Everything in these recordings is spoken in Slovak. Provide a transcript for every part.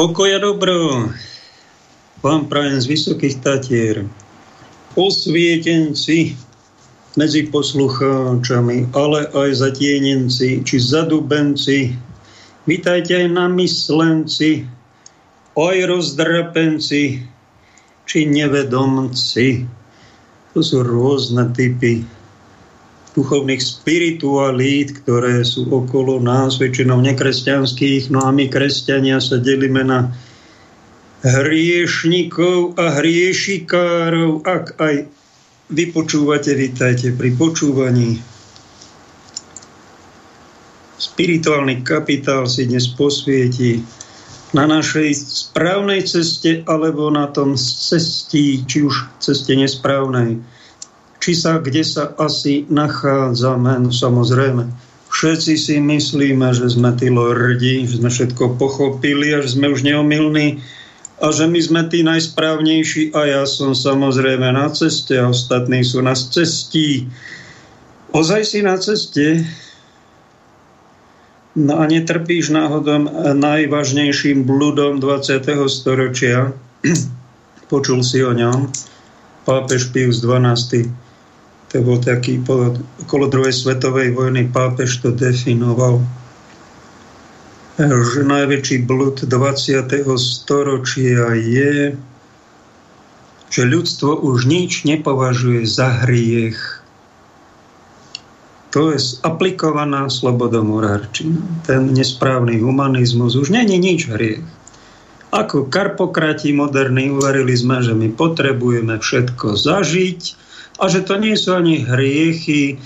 Pokoja dobro vám prajem z Vysokých Tatier. Osvietenci medzi poslucháčami, ale aj zatienenci či zadubenci. Vítajte aj namyslenci, aj rozdrapenci či nevedomci. To sú rôzne typy duchovných spiritualít, ktoré sú okolo nás, väčšinou nekresťanských. No a my, kresťania, sa delíme na hriešnikov a hriešikárov. Ak aj vy počúvate, vítajte pri počúvaní. Spirituálny kapitál si dnes posvieti na našej správnej ceste alebo na tom cestí, či už ceste nesprávnej či sa, kde sa asi nachádzame. No samozrejme, všetci si myslíme, že sme tí lordi, že sme všetko pochopili a že sme už neomilní a že my sme tí najsprávnejší a ja som samozrejme na ceste a ostatní sú na cestí. Ozaj si na ceste? No a netrpíš náhodom najvážnejším bludom 20. storočia. Počul si o ňom. Pápež Pius XII to bol taký, okolo druhej svetovej vojny pápež to definoval, že najväčší blud 20. storočia je, že ľudstvo už nič nepovažuje za hriech. To je aplikovaná slobodomorárčina. Ten nesprávny humanizmus už není nič hriech. Ako karpokrati moderní uverili sme, že my potrebujeme všetko zažiť, a že to nie sú ani hriechy,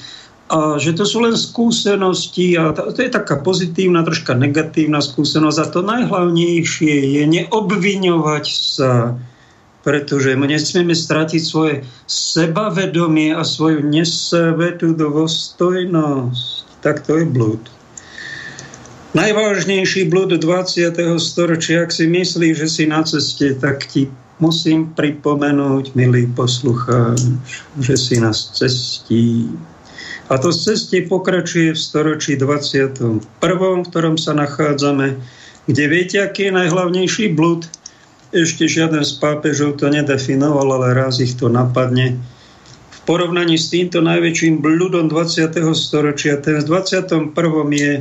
a že to sú len skúsenosti a to, je taká pozitívna, troška negatívna skúsenosť a to najhlavnejšie je neobviňovať sa, pretože my nesmieme stratiť svoje sebavedomie a svoju nesevetú dôstojnosť. Tak to je blúd. Najvážnejší blúd 20. storočia, ak si myslí, že si na ceste, tak ti musím pripomenúť, milý poslucháč, že si nás cestí. A to z cesty pokračuje v storočí 21., v ktorom sa nachádzame, kde viete, aký je najhlavnejší blud? Ešte žiaden z pápežov to nedefinoval, ale raz ich to napadne. V porovnaní s týmto najväčším bludom 20. storočia, ten v 21. je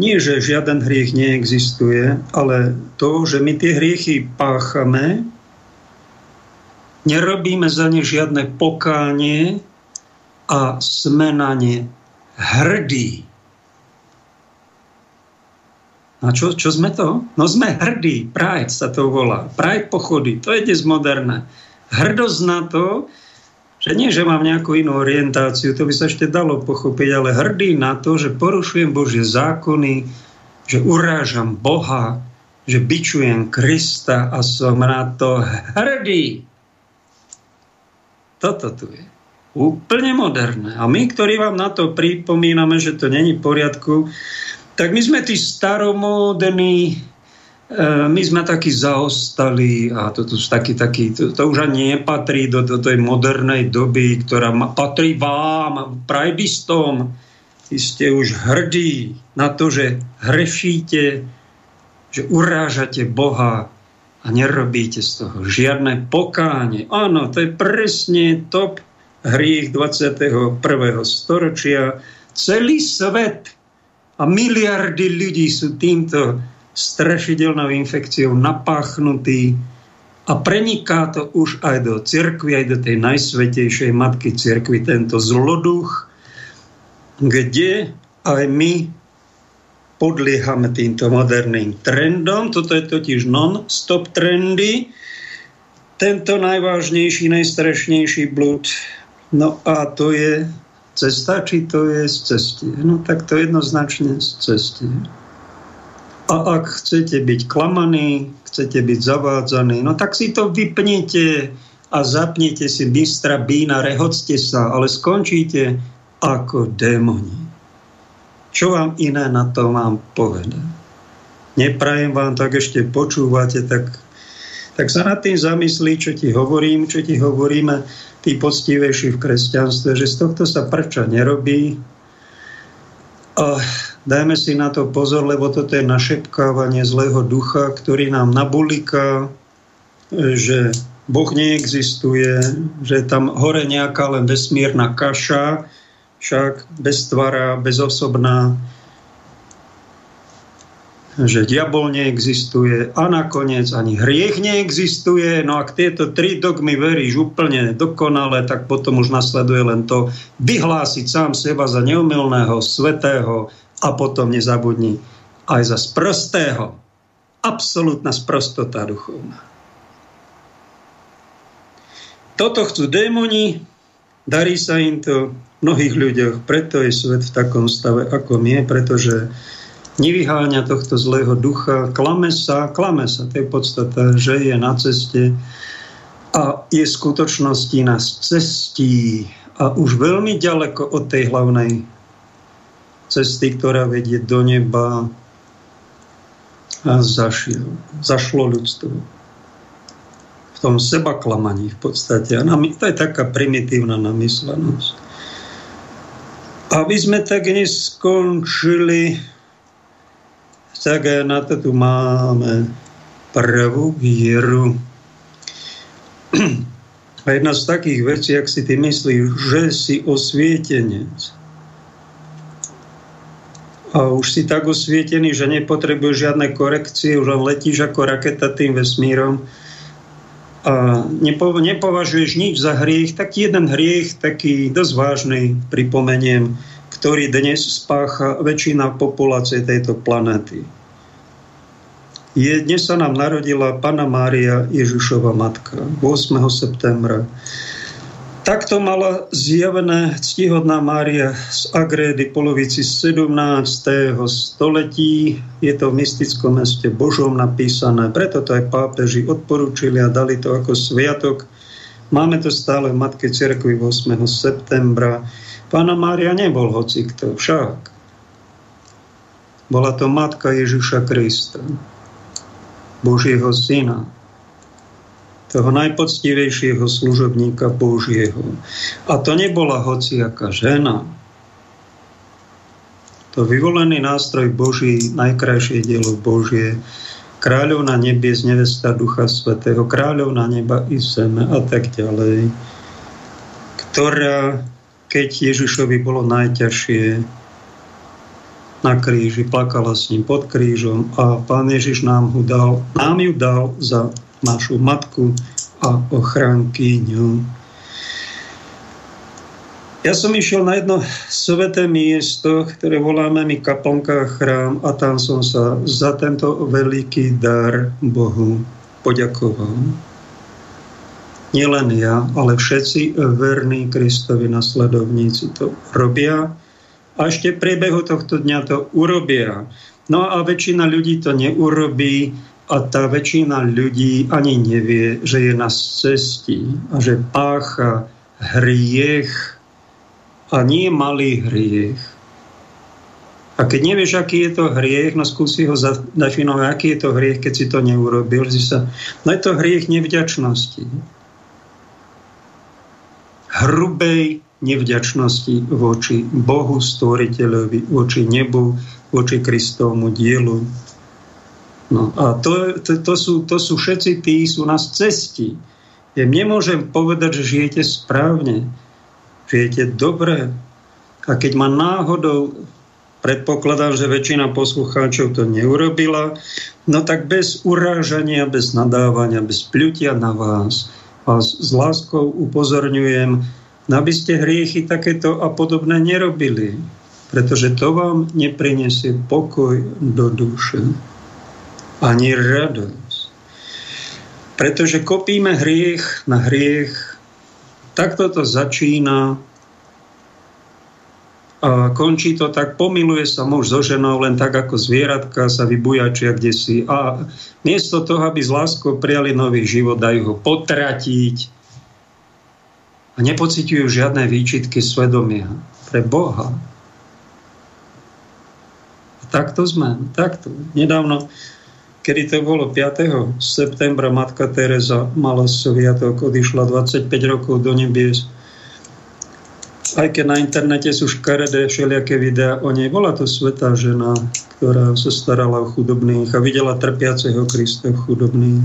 nie, že žiaden hriech neexistuje, ale to, že my tie hriechy páchame, nerobíme za ne žiadne pokánie a sme na ne hrdí. A čo, čo sme to? No sme hrdí. Pride sa to volá. Pride pochody. To je dnes moderné. Hrdosť na to, že nie, že mám nejakú inú orientáciu, to by sa ešte dalo pochopiť, ale hrdý na to, že porušujem Božie zákony, že urážam Boha, že bičujem Krista a som na to hrdý. Toto tu je. Úplne moderné. A my, ktorí vám na to pripomíname, že to není v poriadku, tak my sme tí staromódni, e, my sme takí zaostali a to, to, taký, taký, to, to už ani nepatrí do, do tej modernej doby, ktorá ma, patrí vám, prajdistom. Vy ste už hrdí na to, že hrešíte, že urážate Boha, a nerobíte z toho žiadne pokánie. Áno, to je presne top hriech 21. storočia. Celý svet a miliardy ľudí sú týmto strašidelnou infekciou napáchnutí a preniká to už aj do cirkvi, aj do tej najsvetejšej matky cirkvi, tento zloduch, kde aj my podliehame týmto moderným trendom. Toto je totiž non-stop trendy. Tento najvážnejší, najstrašnejší blúd. No a to je cesta, či to je z cesty? No tak to jednoznačne z cesty. A ak chcete byť klamaní, chcete byť zavádzaní, no tak si to vypnite a zapnite si bystra bína, rehocte sa, ale skončíte ako démoni. Čo vám iné na to mám povedať? Neprajem vám, tak ešte počúvate, tak, tak sa nad tým zamyslí, čo ti hovorím, čo ti hovoríme, tí poctivejší v kresťanstve, že z tohto sa prča nerobí. A Dajme si na to pozor, lebo toto je našepkávanie zlého ducha, ktorý nám nabulíka, že Boh neexistuje, že je tam hore nejaká len vesmírna kaša, však bez tvara, bezosobná, že diabol neexistuje a nakoniec ani hriech neexistuje. No ak tieto tri dogmy veríš úplne dokonale, tak potom už nasleduje len to vyhlásiť sám seba za neumilného, svetého a potom nezabudni aj za sprostého. Absolutná sprostota duchovná. Toto chcú démoni, darí sa im to v mnohých ľuďoch, preto je svet v takom stave, ako je, pretože nevyháňa tohto zlého ducha, klame sa, klame sa, to je podstata, že je na ceste a je v skutočnosti na cestí a už veľmi ďaleko od tej hlavnej cesty, ktorá vedie do neba a zašiel, zašlo ľudstvo. Tom seba klamaní v podstate. A to je taká primitívna namyslenosť. Aby sme tak neskončili tak na to tu máme prvú vieru. A jedna z takých vecí, ak si ty myslíš, že si osvietenec, a už si tak osvietený, že nepotrebuješ žiadne korekcie, už len letíš ako raketa tým vesmírom nepo, nepovažuješ nič za hriech, tak jeden hriech, taký dosť vážny, pripomeniem, ktorý dnes spácha väčšina populácie tejto planéty. Je, dnes sa nám narodila Pana Mária Ježišova matka 8. septembra. Takto mala zjavené ctihodná Mária z Agrédy polovici 17. století. Je to v mystickom meste Božom napísané, preto to aj pápeži odporúčili a dali to ako sviatok. Máme to stále v Matke Cerkvi 8. septembra. Pána Mária nebol hoci kto, však. Bola to matka Ježiša Krista, Božieho syna, toho najpoctivejšieho služobníka Božieho. A to nebola hociaká žena. To vyvolený nástroj Boží, najkrajšie dielo Božie, kráľovna nebies, nevesta Ducha Svetého, kráľovna neba i zeme a tak ďalej, ktorá keď Ježišovi bolo najťažšie na kríži, plakala s ním pod krížom a pán Ježiš nám, ho dal, nám ju dal za našu matku a ochránkyňu. Ja som išiel na jedno sveté miesto, ktoré voláme mi kaplnka chrám a tam som sa za tento veľký dar Bohu poďakoval nielen ja, ale všetci verní Kristovi nasledovníci to robia a ešte v priebehu tohto dňa to urobia. No a väčšina ľudí to neurobí a tá väčšina ľudí ani nevie, že je na cesti a že pácha hriech a nie malý hriech. A keď nevieš, aký je to hriech, no skúsi ho zadefinovať, aký je to hriech, keď si to neurobil. Sa, no je to hriech nevďačnosti hrubej nevďačnosti voči Bohu, stvoriteľovi, voči nebu, voči Kristovmu dielu. No a to, to, to, sú, to sú všetci tí, sú nás cesti. Ja nemôžem povedať, že žijete správne, žijete dobre. A keď ma náhodou, predpokladám, že väčšina poslucháčov to neurobila, no tak bez urážania, bez nadávania, bez pľutia na vás, vás s láskou upozorňujem, aby ste hriechy takéto a podobné nerobili, pretože to vám neprinesie pokoj do duše, ani radosť. Pretože kopíme hriech na hriech, takto to začína a končí to tak, pomiluje sa muž so ženou len tak, ako zvieratka sa vybujačia kde si. A miesto toho, aby s láskou prijali nový život, dajú ho potratiť a nepociťujú žiadne výčitky svedomia pre Boha. A takto sme, takto. Nedávno, kedy to bolo 5. septembra, matka Teresa mala sviatok, odišla 25 rokov do nebies aj keď na internete sú škaredé všelijaké videá o nej. Bola to svetá žena, ktorá sa starala o chudobných a videla trpiaceho Krista v chudobných.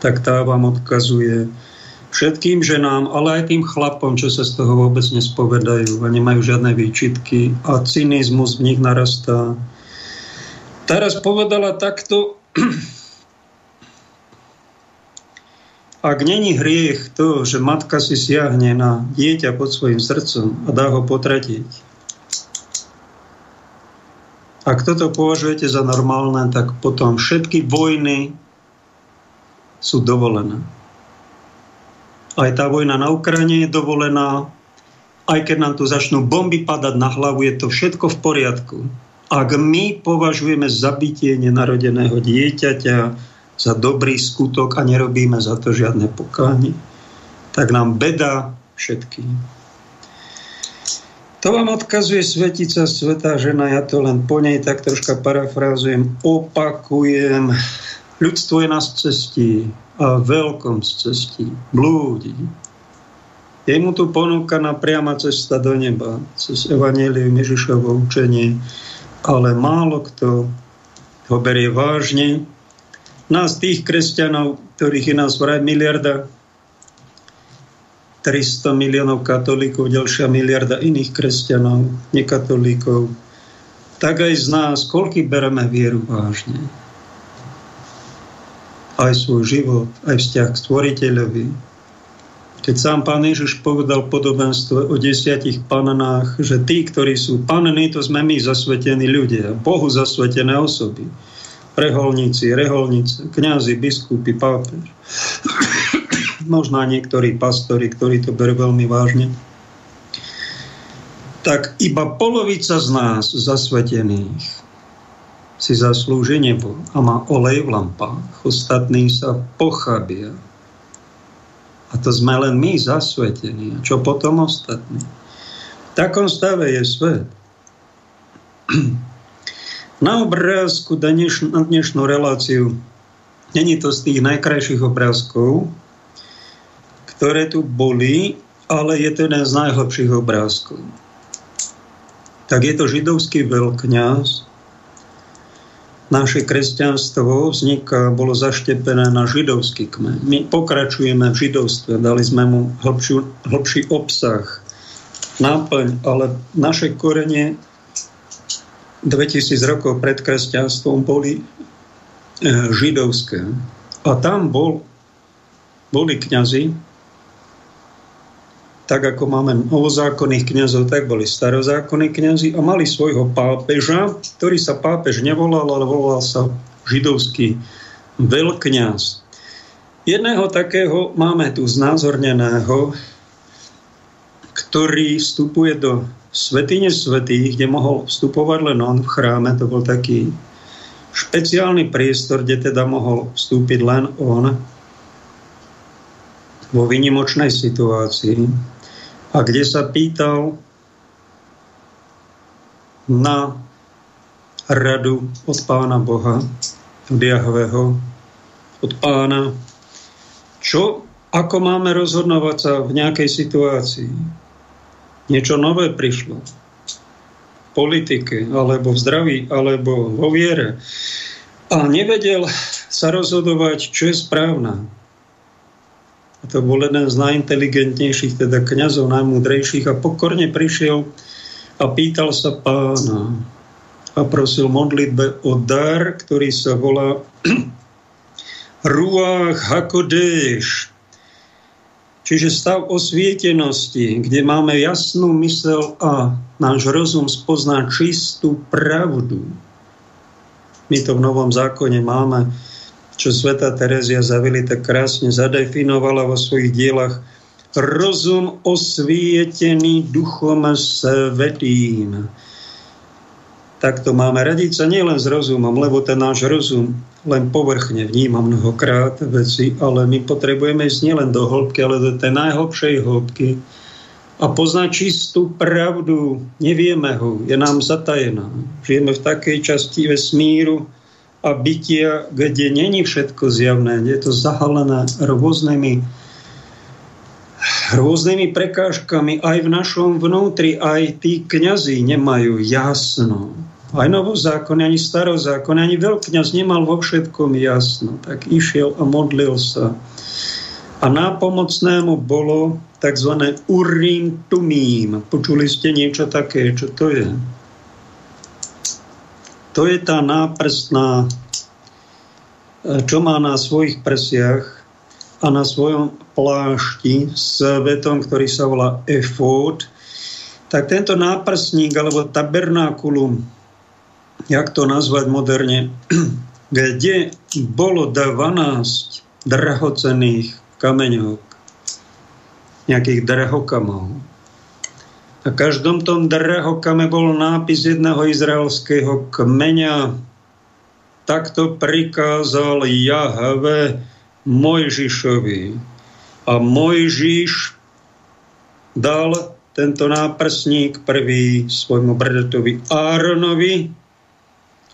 Tak tá vám odkazuje všetkým ženám, ale aj tým chlapom, čo sa z toho vôbec nespovedajú a nemajú žiadne výčitky a cynizmus v nich narastá. Teraz povedala takto, Ak není hriech to, že matka si siahne na dieťa pod svojim srdcom a dá ho potratiť, ak toto považujete za normálne, tak potom všetky vojny sú dovolené. Aj tá vojna na Ukrajine je dovolená, aj keď nám tu začnú bomby padať na hlavu, je to všetko v poriadku. Ak my považujeme zabitie nenarodeného dieťaťa za dobrý skutok a nerobíme za to žiadne pokánie, tak nám beda všetkým. To vám odkazuje Svetica, Svetá žena, ja to len po nej tak troška parafrázujem, opakujem. Ľudstvo je na cestí a veľkom z cestí. Blúdi. Je mu tu ponúkaná priama cesta do neba, cez Evangelium Ježišovo učenie, ale málo kto ho berie vážne nás tých kresťanov, ktorých je nás vraj miliarda, 300 miliónov katolíkov, ďalšia miliarda iných kresťanov, nekatolíkov, tak aj z nás, koľky bereme vieru vážne. Aj svoj život, aj vzťah k stvoriteľovi. Keď sám pán Ježiš povedal podobenstvo o desiatich pananách, že tí, ktorí sú panny, to sme my, zasvetení ľudia, Bohu zasvetené osoby reholníci, reholnice, kňazi, biskupy, pápež. Možno niektorí pastori, ktorí to berú veľmi vážne. Tak iba polovica z nás zasvetených si zaslúži nebo a má olej v lampách. Ostatní sa pochabia. A to sme len my zasvetení. A čo potom ostatní? V takom stave je svet. Na obrázku dneš, na dnešnú reláciu není to z tých najkrajších obrázkov, ktoré tu boli, ale je to jeden z najhlbších obrázkov. Tak je to židovský veľkňaz. Naše kresťanstvo vzniká, bolo zaštepené na židovský kmen. My pokračujeme v židovstve, dali sme mu hlbšiu, hlbší obsah, náplň, ale naše korenie 2000 rokov pred kresťanstvom boli e, židovské. A tam bol, boli kňazi, tak ako máme novozákonných kňazov, tak boli starozákonní kňazi a mali svojho pápeža, ktorý sa pápež nevolal, ale volal sa židovský veľkňaz. Jedného takého máme tu znázorneného, ktorý vstupuje do svetine svetých, kde mohol vstupovať len on v chráme, to bol taký špeciálny priestor, kde teda mohol vstúpiť len on vo vynimočnej situácii a kde sa pýtal na radu od pána Boha, od Jahveho, od pána, čo, ako máme rozhodnovať sa v nejakej situácii niečo nové prišlo. V politike, alebo v zdraví, alebo vo viere. A nevedel sa rozhodovať, čo je správne. A to bol jeden z najinteligentnejších, teda kňazov, najmúdrejších a pokorne prišiel a pýtal sa pána a prosil modlitbe o dar, ktorý sa volá Ruach Hakodeš, Čiže stav osvietenosti, kde máme jasnú mysel a náš rozum spozná čistú pravdu. My to v Novom zákone máme, čo sveta Terezia Zavili tak krásne zadefinovala vo svojich dielach. Rozum osvietený duchom svetým tak to máme radiť sa nielen s rozumom, lebo ten náš rozum len povrchne vníma mnohokrát veci, ale my potrebujeme ísť nielen do hĺbky, ale do tej najhlbšej hĺbky a poznať čistú pravdu. Nevieme ho, je nám zatajená. Žijeme v takej časti vesmíru bytia, kde není všetko zjavné, je to zahalené rôznymi rôznymi prekážkami aj v našom vnútri, aj tí kňazi nemajú jasno. Aj novozákon, ani starozákon, ani veľkňaz nemal vo všetkom jasno. Tak išiel a modlil sa. A nápomocnému bolo tzv. urim. Počuli ste niečo také? Čo to je? To je tá náprstná, čo má na svojich prsiach a na svojom plášti s vetom, ktorý sa volá efód, tak tento náprstník alebo tabernákulum, jak to nazvať moderne, kde bolo 12 drahocených kameňov, nejakých drahokamov. Na každom tom drahokame bol nápis jedného izraelského kmeňa. Takto prikázal Jahve Mojžišovi. A Mojžiš dal tento náprsník prvý svojmu brdetovi Áronovi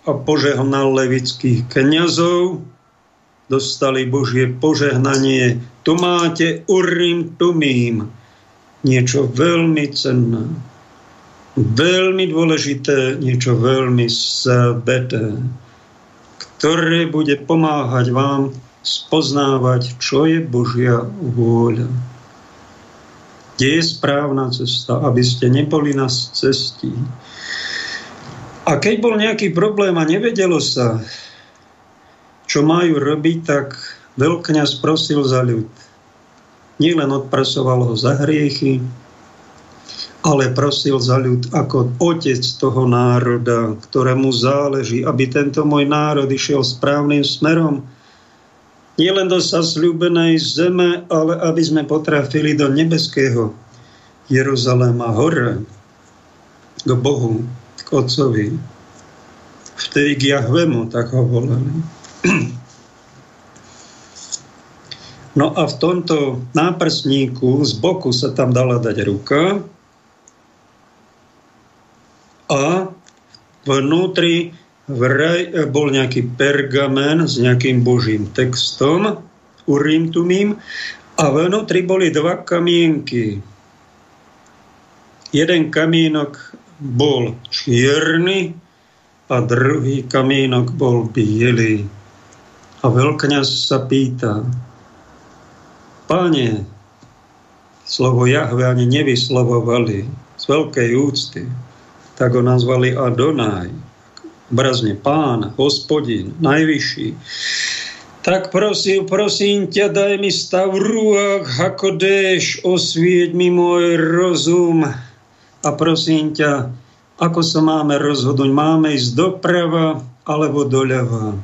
a požehnal levických kniazov. Dostali Božie požehnanie. Tu máte Urim Tumím. Niečo veľmi cenné. Veľmi dôležité, niečo veľmi sveté, ktoré bude pomáhať vám spoznávať, čo je Božia vôľa. Kde je správna cesta, aby ste neboli na cestí. A keď bol nejaký problém a nevedelo sa, čo majú robiť, tak veľkňaz prosil za ľud. Nielen odprasoval ho za hriechy, ale prosil za ľud ako otec toho národa, ktorému záleží, aby tento môj národ išiel správnym smerom, nielen do sa sľúbenej zeme, ale aby sme potrafili do nebeského Jeruzaléma hore, k Bohu, k Otcovi. Vtedy k Jahvemu, tak ho volali. No a v tomto náprsníku z boku sa tam dala dať ruka a vnútri vraj bol nejaký pergamen s nejakým božím textom, Urim a vnútri boli dva kamienky. Jeden kamienok bol čierny a druhý kamienok bol biely. A veľkňaz sa pýta, páne, slovo Jahve ani nevyslovovali z veľkej úcty, tak ho nazvali Adonaj obrazne pán, hospodin, najvyšší, tak prosím, prosím ťa, daj mi stav v rúhach, ako déš, osvieť mi môj rozum. A prosím ťa, ako sa máme rozhodnúť, máme ísť doprava alebo doľava.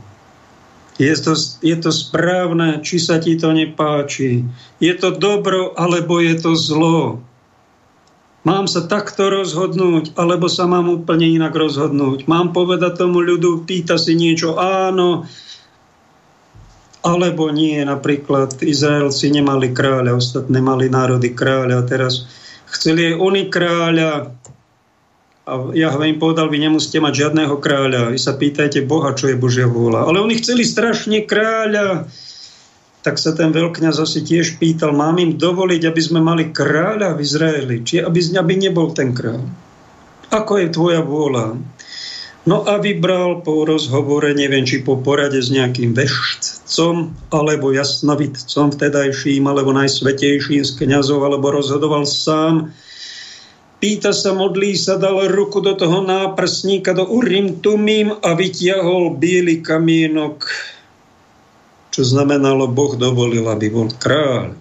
Je to, je to správne, či sa ti to nepáči. Je to dobro, alebo je to zlo. Mám sa takto rozhodnúť, alebo sa mám úplne inak rozhodnúť. Mám povedať tomu ľudu, pýta si niečo, áno, alebo nie. Napríklad Izraelci nemali kráľa, ostatné mali národy kráľa. Teraz chceli aj oni kráľa. A ja im povedal, vy nemusíte mať žiadného kráľa. Vy sa pýtajte Boha, čo je Božia vôľa. Ale oni chceli strašne kráľa tak sa ten veľkňaz asi tiež pýtal, mám im dovoliť, aby sme mali kráľa v Izraeli, či aby, aby nebol ten kráľ. Ako je tvoja vôľa? No a vybral po rozhovore, neviem, či po porade s nejakým veštcom, alebo jasnovitcom vtedajším, alebo najsvetejším z kňazov, alebo rozhodoval sám. Pýta sa, modlí sa, dal ruku do toho náprsníka, do Urim Tumim a vytiahol biely kamienok čo znamenalo, Boh dovolil, aby bol kráľ.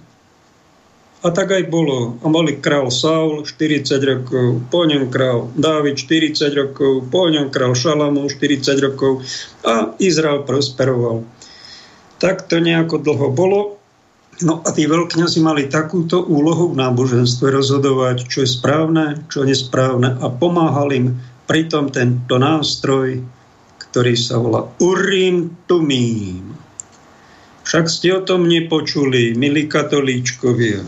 A tak aj bolo. A mali král Saul 40 rokov, po ňom král Dávid 40 rokov, po ňom král Šalamú 40 rokov a Izrael prosperoval. Tak to nejako dlho bolo. No a tí veľkňazi mali takúto úlohu v náboženstve rozhodovať, čo je správne, čo nesprávne a pomáhal im pritom tento nástroj, ktorý sa volá Urim Tumím. Však ste o tom nepočuli, milí katolíčkovia.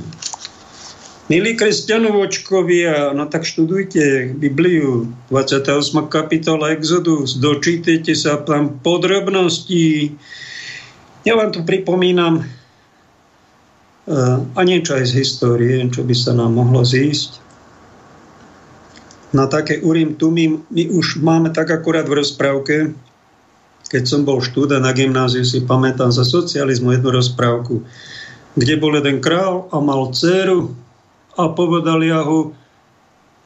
Milí kresťanovočkovia, no tak študujte Bibliu, 28. kapitola Exodus, dočítejte sa tam podrobnosti. Ja vám tu pripomínam a niečo aj z histórie, čo by sa nám mohlo zísť. Na také urim tu my, už máme tak akurát v rozprávke, keď som bol študent na gymnáziu, si pamätám za socializmu jednu rozprávku, kde bol jeden král a mal dceru a povedal ja ho,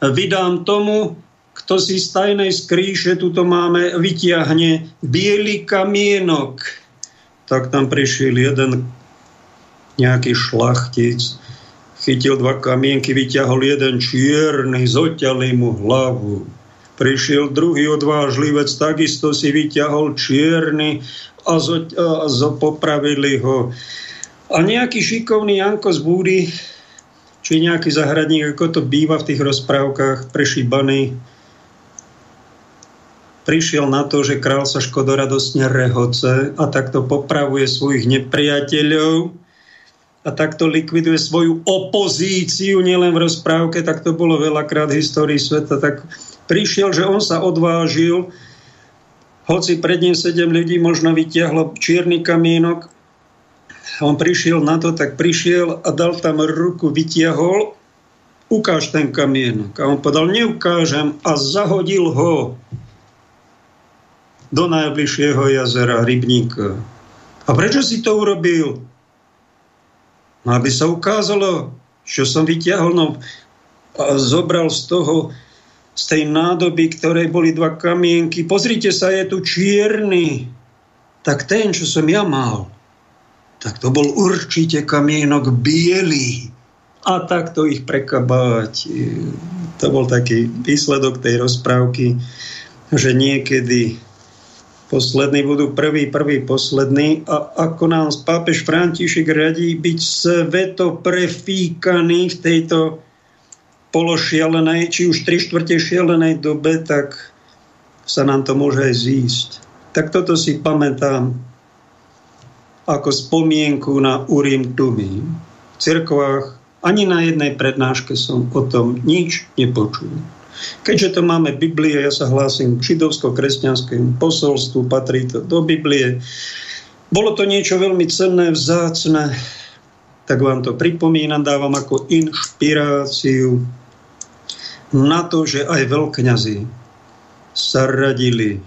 vydám tomu, kto si z tajnej skríše, tuto máme, vytiahne biely kamienok. Tak tam prišiel jeden nejaký šlachtic, chytil dva kamienky, vyťahol jeden čierny, zoťali mu hlavu. Prišiel druhý odvážlivec, takisto si vyťahol čierny a, zo, a zo, popravili ho. A nejaký šikovný Janko z Búdy, či nejaký zahradník, ako to býva v tých rozprávkach, prešíbaný, prišiel na to, že král sa škodoradosne rehoce a takto popravuje svojich nepriateľov a takto likviduje svoju opozíciu, nielen v rozprávke, tak to bolo veľakrát v histórii sveta, tak prišiel, že on sa odvážil, hoci pred ním sedem ľudí možno vytiahlo čierny kamienok, on prišiel na to, tak prišiel a dal tam ruku, vytiahol, ukáž ten kamienok. A on povedal, neukážem a zahodil ho do najbližšieho jazera, rybníka. A prečo si to urobil? No aby sa ukázalo, čo som vyťahol, no a zobral z toho, z tej nádoby, ktorej boli dva kamienky. Pozrite sa, je tu čierny. Tak ten, čo som ja mal, tak to bol určite kamienok biely. A takto ich prekabať. To bol taký výsledok tej rozprávky, že niekedy poslední budú prvý, prvý, posledný. A ako nám pápež František radí byť sveto prefíkaný v tejto pološialenej, či už tri štvrte šialenej dobe, tak sa nám to môže aj zísť. Tak toto si pamätám ako spomienku na Urim Tumi. V cirkvách ani na jednej prednáške som o tom nič nepočul. Keďže to máme Biblie, ja sa hlásim k židovsko-kresťanskému posolstvu, patrí to do Biblie. Bolo to niečo veľmi cenné, vzácne, tak vám to pripomínam, dávam ako inšpiráciu na to, že aj veľkňazi sa radili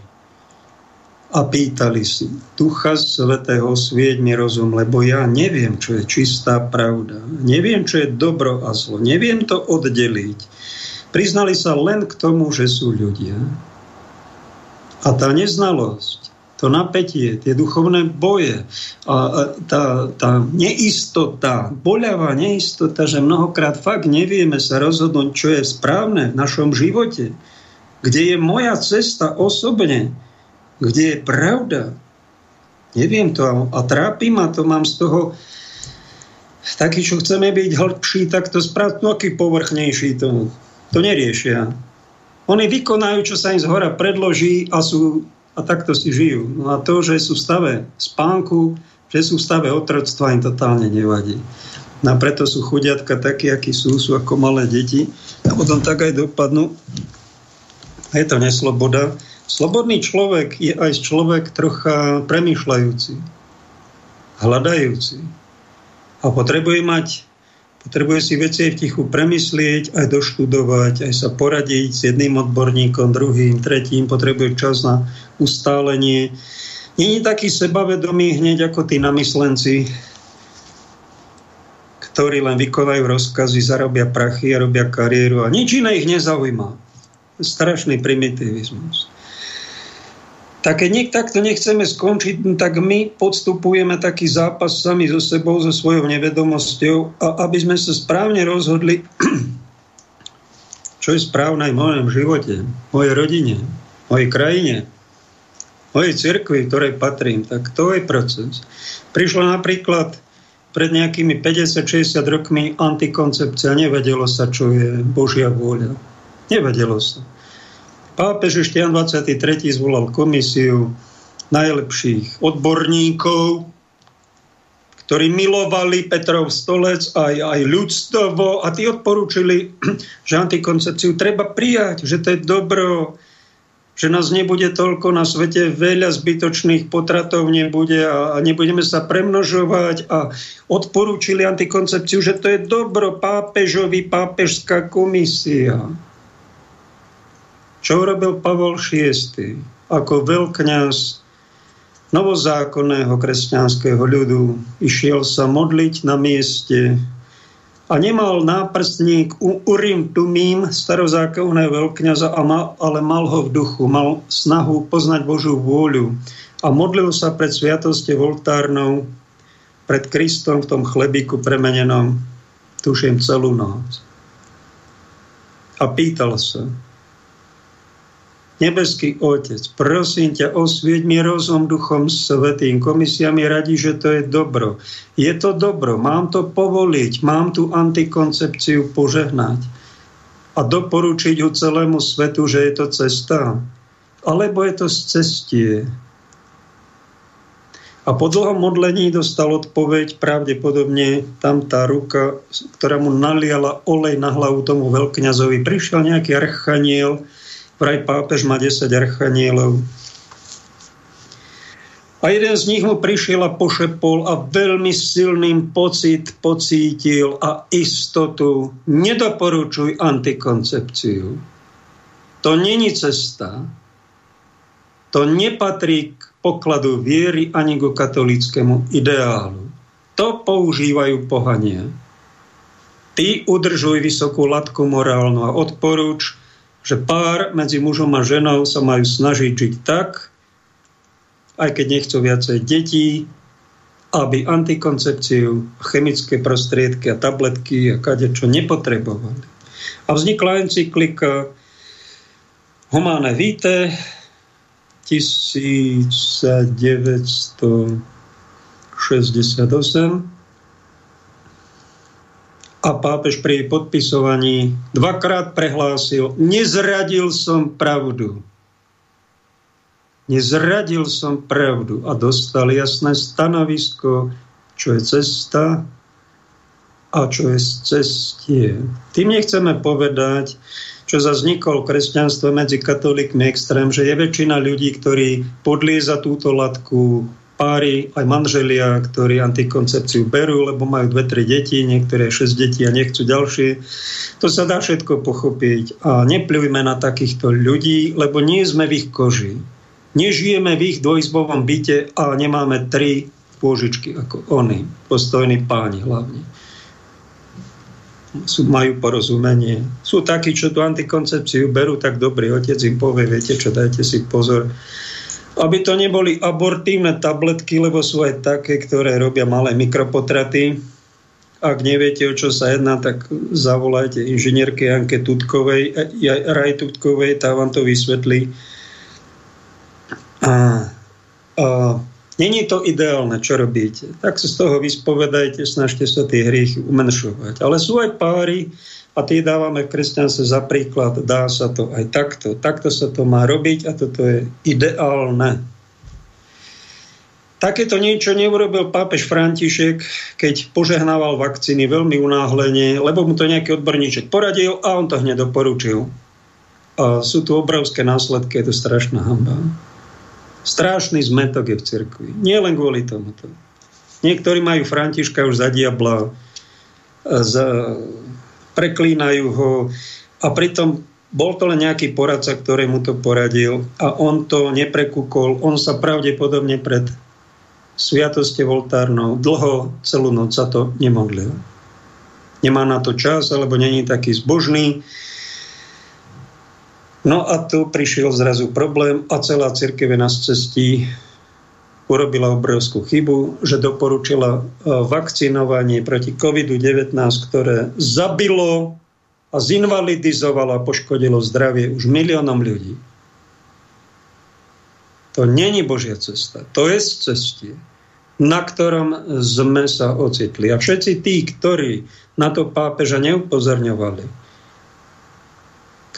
a pýtali si Ducha Svetého svieť mi rozum, lebo ja neviem, čo je čistá pravda. Neviem, čo je dobro a zlo. Neviem to oddeliť. Priznali sa len k tomu, že sú ľudia. A tá neznalosť, to napätie, tie duchovné boje, a tá, tá neistota, boľavá neistota, že mnohokrát fakt nevieme sa rozhodnúť, čo je správne v našom živote, kde je moja cesta osobne, kde je pravda. Neviem to a trápi ma to, mám z toho taký, čo chceme byť hĺbší, tak to správne, no aký povrchnejší to to neriešia. Oni vykonajú, čo sa im z hora predloží a, sú, a takto si žijú. No a to, že sú v stave spánku, že sú v stave otroctva, im totálne nevadí. No a preto sú chudiatka takí, akí sú, sú ako malé deti. A potom tak aj dopadnú. A je to nesloboda. Slobodný človek je aj človek trocha premýšľajúci, hľadajúci. A potrebuje mať Potrebuje si veci v tichu premyslieť, aj doštudovať, aj sa poradiť s jedným odborníkom, druhým, tretím. Potrebuje čas na ustálenie. Není taký sebavedomý hneď ako tí namyslenci, ktorí len vykonajú rozkazy, zarobia prachy a robia kariéru a nič iné ich nezaujíma. Strašný primitivizmus tak keď niek takto nechceme skončiť, no tak my podstupujeme taký zápas sami so sebou, so svojou nevedomosťou, a aby sme sa správne rozhodli, čo je správne aj v mojom živote, mojej rodine, mojej krajine, mojej cirkvi, ktorej patrím, tak to je proces. Prišlo napríklad pred nejakými 50-60 rokmi antikoncepcia, nevedelo sa, čo je Božia vôľa. Nevedelo sa. Pápež Štian 23. zvolal komisiu najlepších odborníkov, ktorí milovali Petrov stolec aj, aj ľudstvo a tí odporúčili, že antikoncepciu treba prijať, že to je dobro, že nás nebude toľko na svete, veľa zbytočných potratov nebude a, a nebudeme sa premnožovať a odporúčili antikoncepciu, že to je dobro pápežovi, pápežská komisia. Čo urobil Pavol VI ako veľkňaz novozákonného kresťanského ľudu? Išiel sa modliť na mieste a nemal náprstník Urim Tumím starozákonného veľkňaza, ale mal ho v duchu, mal snahu poznať Božú vôľu a modlil sa pred sviatosti voltárnou, pred Kristom v tom chlebíku premenenom, tuším celú noc. A pýtal sa, Nebeský Otec, prosím ťa, osvieť mi rozum Duchom Svetým. Komisia mi radí, že to je dobro. Je to dobro, mám to povoliť, mám tú antikoncepciu požehnať a doporučiť ju celému svetu, že je to cesta. Alebo je to z cestie. A po dlhom modlení dostal odpoveď, pravdepodobne tam tá ruka, ktorá mu naliala olej na hlavu tomu veľkňazovi. Prišiel nejaký archaniel, Vraj pápež má 10 archanielov. A jeden z nich mu prišiel a pošepol a veľmi silným pocit pocítil a istotu. Nedoporučuj antikoncepciu. To není cesta. To nepatrí k pokladu viery ani k katolickému ideálu. To používajú pohania. Ty udržuj vysokú latku morálnu a odporúč, že pár medzi mužom a ženou sa majú snažiť žiť tak, aj keď nechcú viacej detí, aby antikoncepciu, chemické prostriedky a tabletky a čo nepotrebovali. A vznikla encyklika Humane Vitae 1968 a pápež pri podpisovaní dvakrát prehlásil, nezradil som pravdu. Nezradil som pravdu a dostal jasné stanovisko, čo je cesta a čo je cestie. Tým nechceme povedať, čo zaznikol v kresťanstve medzi katolíkmi extrém, že je väčšina ľudí, ktorí podlieza túto latku, páry, aj manželia, ktorí antikoncepciu berú, lebo majú dve, tri deti, niektoré šesť detí a nechcú ďalšie. To sa dá všetko pochopiť. A nepľujme na takýchto ľudí, lebo nie sme v ich koži. Nežijeme v ich dvojizbovom byte a nemáme tri pôžičky ako oni, postojní páni hlavne. Sú, majú porozumenie. Sú takí, čo tú antikoncepciu berú, tak dobrý otec im povie, viete čo, dajte si pozor aby to neboli abortívne tabletky, lebo sú aj také, ktoré robia malé mikropotraty. Ak neviete, o čo sa jedná, tak zavolajte inžinierke Janke Tutkovej, Raj Tutkovej, tá vám to vysvetlí. A, a není to ideálne, čo robíte. Tak sa z toho vyspovedajte, snažte sa tie hriechy umenšovať. Ale sú aj páry, a tie dávame v kresťanstve za príklad. Dá sa to aj takto. Takto sa to má robiť a toto je ideálne. Takéto niečo neurobil pápež František, keď požehnával vakcíny veľmi unáhlene, lebo mu to nejaký odborníček poradil a on to hneď doporučil. A sú tu obrovské následky, je to strašná hamba. Strašný zmetok je v cirkvi. Nie len kvôli tomuto. Niektorí majú Františka už za diabla, za preklínajú ho a pritom bol to len nejaký poradca, ktorý mu to poradil a on to neprekúkol. On sa pravdepodobne pred sviatoste voltárnou dlho celú noc sa to nemodlil. Nemá na to čas, alebo není taký zbožný. No a tu prišiel zrazu problém a celá církev na cestí urobila obrovskú chybu, že doporučila e, vakcinovanie proti COVID-19, ktoré zabilo a zinvalidizovalo a poškodilo zdravie už miliónom ľudí. To není Božia cesta. To je z cestie, na ktorom sme sa ocitli. A všetci tí, ktorí na to pápeža neupozorňovali,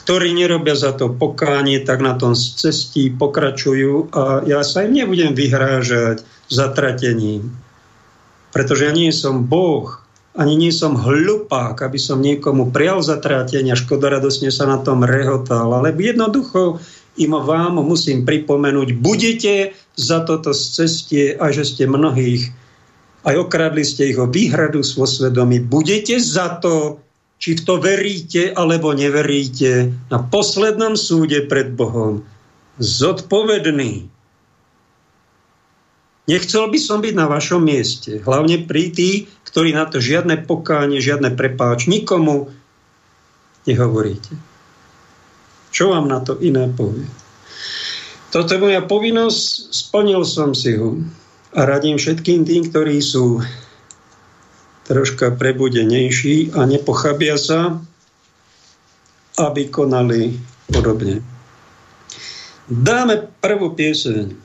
ktorí nerobia za to pokánie, tak na tom cestí pokračujú a ja sa im nebudem vyhrážať zatratením. Pretože ja nie som Boh, ani nie som hlupák, aby som niekomu prial zatratenie a škoda radosne sa na tom rehotal. Ale jednoducho im vám musím pripomenúť, budete za toto z cestie a že ste mnohých aj okradli ste ich o výhradu svo svedomí. Budete za to, či v to veríte alebo neveríte, na poslednom súde pred Bohom zodpovedný. Nechcel by som byť na vašom mieste, hlavne pri tých, ktorí na to žiadne pokánie, žiadne prepáč, nikomu nehovoríte. Čo vám na to iné povie? Toto je moja povinnosť, splnil som si ho. A radím všetkým tým, ktorí sú troška prebudenejší a nepochabia sa, aby konali podobne. Dáme prvú pieseň.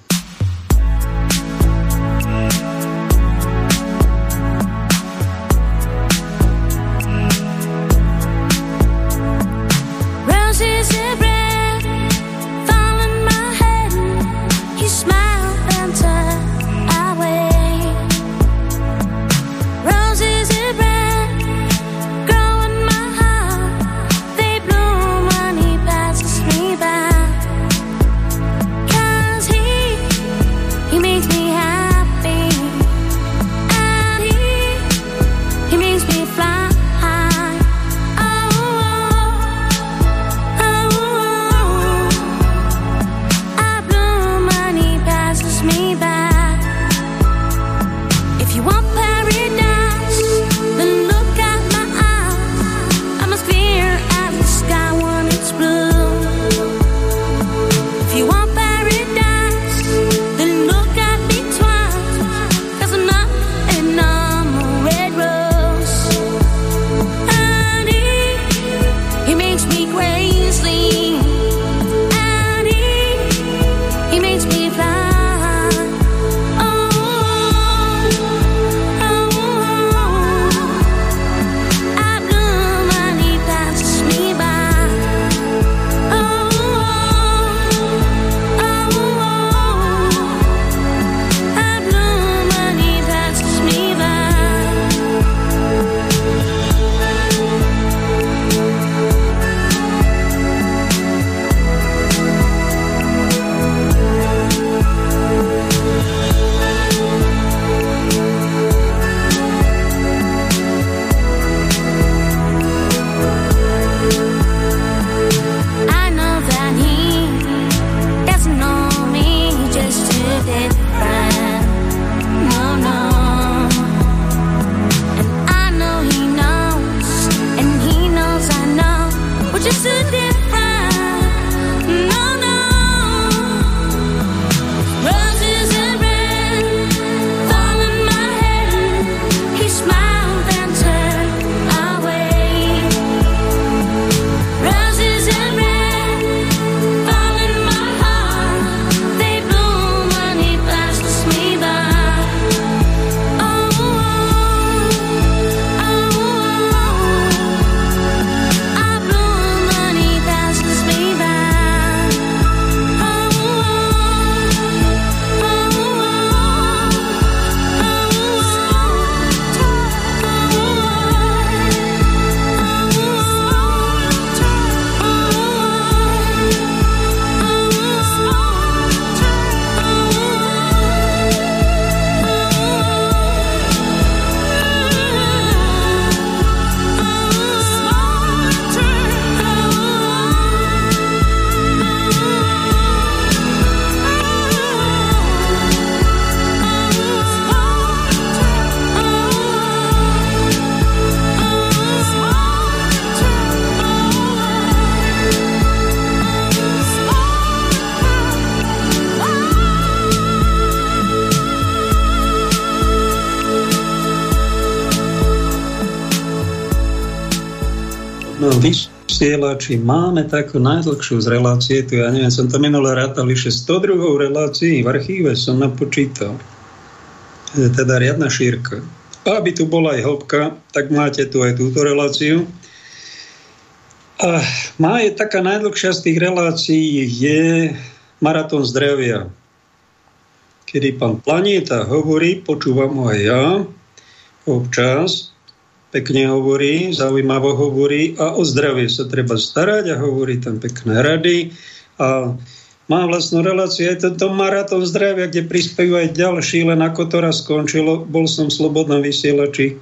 Vysielači máme takú najdlhšiu z relácie, tu ja neviem, som to minulé rátal, že 102 relácií v archíve som napočítal. Je teda riadna šírka. A aby tu bola aj hĺbka, tak máte tu aj túto reláciu. A má je taká najdlhšia z tých relácií je Maratón zdravia. Kedy pán Planeta hovorí, počúvam ho aj ja, občas, pekne hovorí, zaujímavo hovorí a o zdravie sa treba starať a hovorí tam pekné rady a má vlastnú reláciu. Je to, to maratón zdravia, kde prispievajú aj ďalší, len ako to raz skončilo, bol som v slobodnom vysielači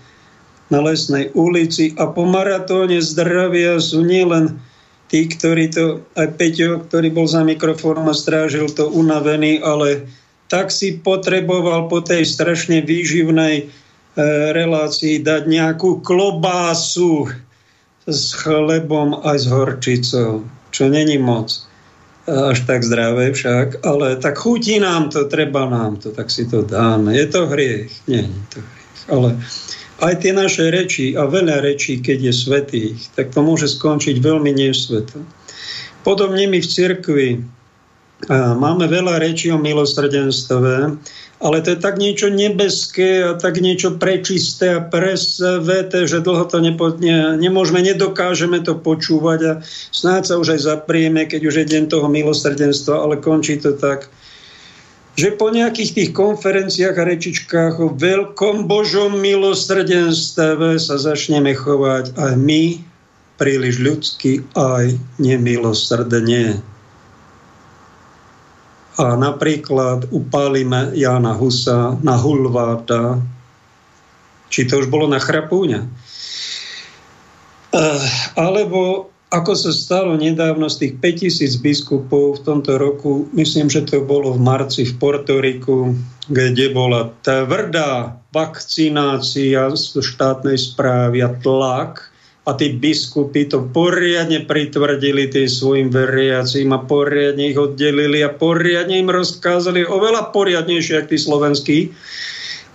na Lesnej ulici a po maratóne zdravia sú nielen tí, ktorí to, aj Peťo, ktorý bol za mikrofónom a strážil to unavený, ale tak si potreboval po tej strašne výživnej relácii dať nejakú klobásu s chlebom aj s horčicou, čo není moc až tak zdravé však, ale tak chutí nám to, treba nám to, tak si to dáme. Je to hriech? Nie, nie to hriech. Ale aj tie naše reči a veľa rečí, keď je svetých, tak to môže skončiť veľmi nesveto. Podobne my v cirkvi máme veľa rečí o milosrdenstve, ale to je tak niečo nebeské a tak niečo prečisté a presveté, že dlho to nepo, ne, nemôžeme, nedokážeme to počúvať a snáď sa už aj zaprieme, keď už je deň toho milosrdenstva, ale končí to tak, že po nejakých tých konferenciách a rečičkách o veľkom Božom milosrdenstve sa začneme chovať aj my príliš ľudsky, aj nemilosrdne a napríklad upálime Jana Husa na Hulváta, či to už bolo na Chrapúňa. Eh, alebo ako sa stalo nedávno z tých 5000 biskupov v tomto roku, myslím, že to bolo v marci v Portoriku, kde bola tvrdá vakcinácia z štátnej správy a tlak, a tí biskupy to poriadne pritvrdili tým svojim veriacím a poriadne ich oddelili a poriadne im rozkázali oveľa poriadnejšie, ako tí slovenskí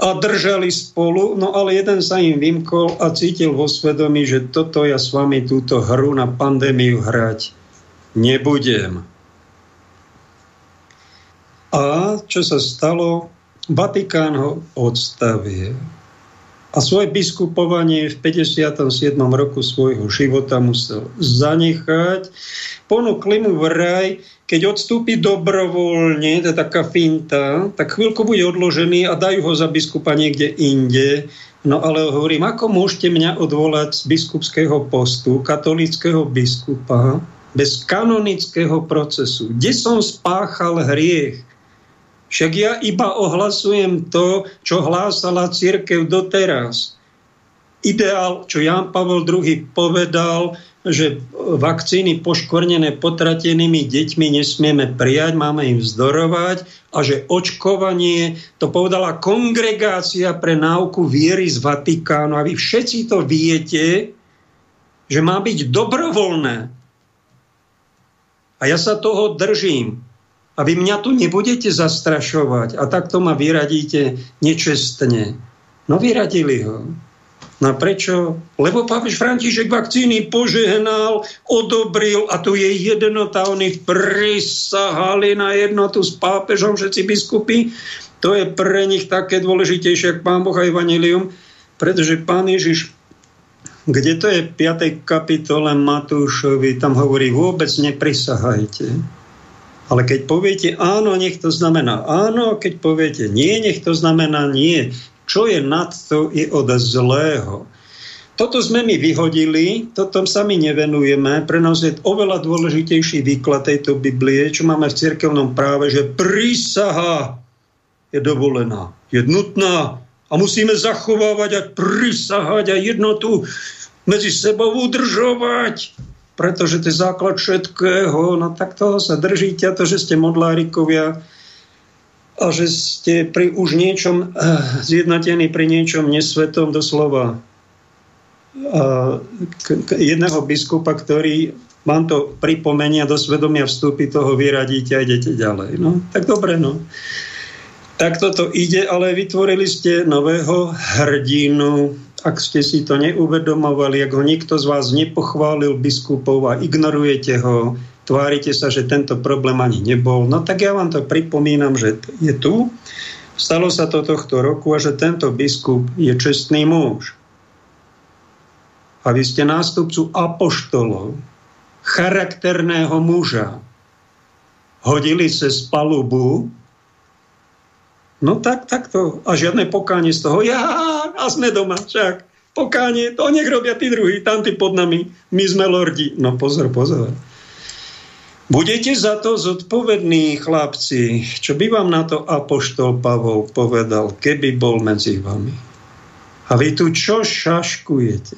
a držali spolu, no ale jeden sa im vymkol a cítil vo svedomí, že toto ja s vami túto hru na pandémiu hrať nebudem. A čo sa stalo? Vatikán ho odstavil a svoje biskupovanie v 57. roku svojho života musel zanechať. Ponúkli mu vraj, keď odstúpi dobrovoľne, to je taká finta, tak chvíľku bude odložený a dajú ho za biskupa niekde inde. No ale hovorím, ako môžete mňa odvolať z biskupského postu, katolického biskupa, bez kanonického procesu? Kde som spáchal hriech? Však ja iba ohlasujem to, čo hlásala církev doteraz. Ideál, čo Jan Pavel II povedal, že vakcíny poškvrnené potratenými deťmi nesmieme prijať, máme im vzdorovať a že očkovanie, to povedala kongregácia pre náuku viery z Vatikánu a vy všetci to viete, že má byť dobrovoľné. A ja sa toho držím. A vy mňa tu nebudete zastrašovať a takto ma vyradíte nečestne. No vyradili ho. No prečo? Lebo pápež František vakcíny požehnal, odobril a tu je jednota. Oni prisahali na jednotu s pápežom všetci biskupy. To je pre nich také dôležitejšie, ako pán Boh a Evangelium, pretože pán Ježiš kde to je v 5. kapitole Matúšovi, tam hovorí, vôbec neprisahajte ale keď poviete áno, nech to znamená áno, keď poviete nie, nech to znamená nie. Čo je nad to, je od zlého. Toto sme my vyhodili, toto sa my nevenujeme. Pre nás je oveľa dôležitejší výklad tejto Biblie, čo máme v cirkevnom práve, že prísaha je dovolená, je nutná a musíme zachovávať a prisahať a jednotu medzi sebou udržovať pretože to je základ všetkého. No tak toho sa držíte a to, že ste modlárikovia a že ste pri už niečom eh, zjednotení pri niečom nesvetom doslova. A jedného biskupa, ktorý vám to pripomenia do svedomia vstupy, toho vyradíte a idete ďalej. No, tak dobre, no. Tak toto ide, ale vytvorili ste nového hrdinu, ak ste si to neuvedomovali, ak ho nikto z vás nepochválil biskupov a ignorujete ho, tvárite sa, že tento problém ani nebol, no tak ja vám to pripomínam, že je tu. Stalo sa to tohto roku a že tento biskup je čestný muž. A vy ste nástupcu apoštolov, charakterného muža. Hodili sa z palubu No tak, takto. A žiadne pokánie z toho. Ja, a sme doma, však. Pokánie, to nech robia tí druhí, tam tí pod nami. My sme lordi. No pozor, pozor. Budete za to zodpovední, chlapci. Čo by vám na to apoštol Pavol povedal, keby bol medzi vami? A vy tu čo šaškujete?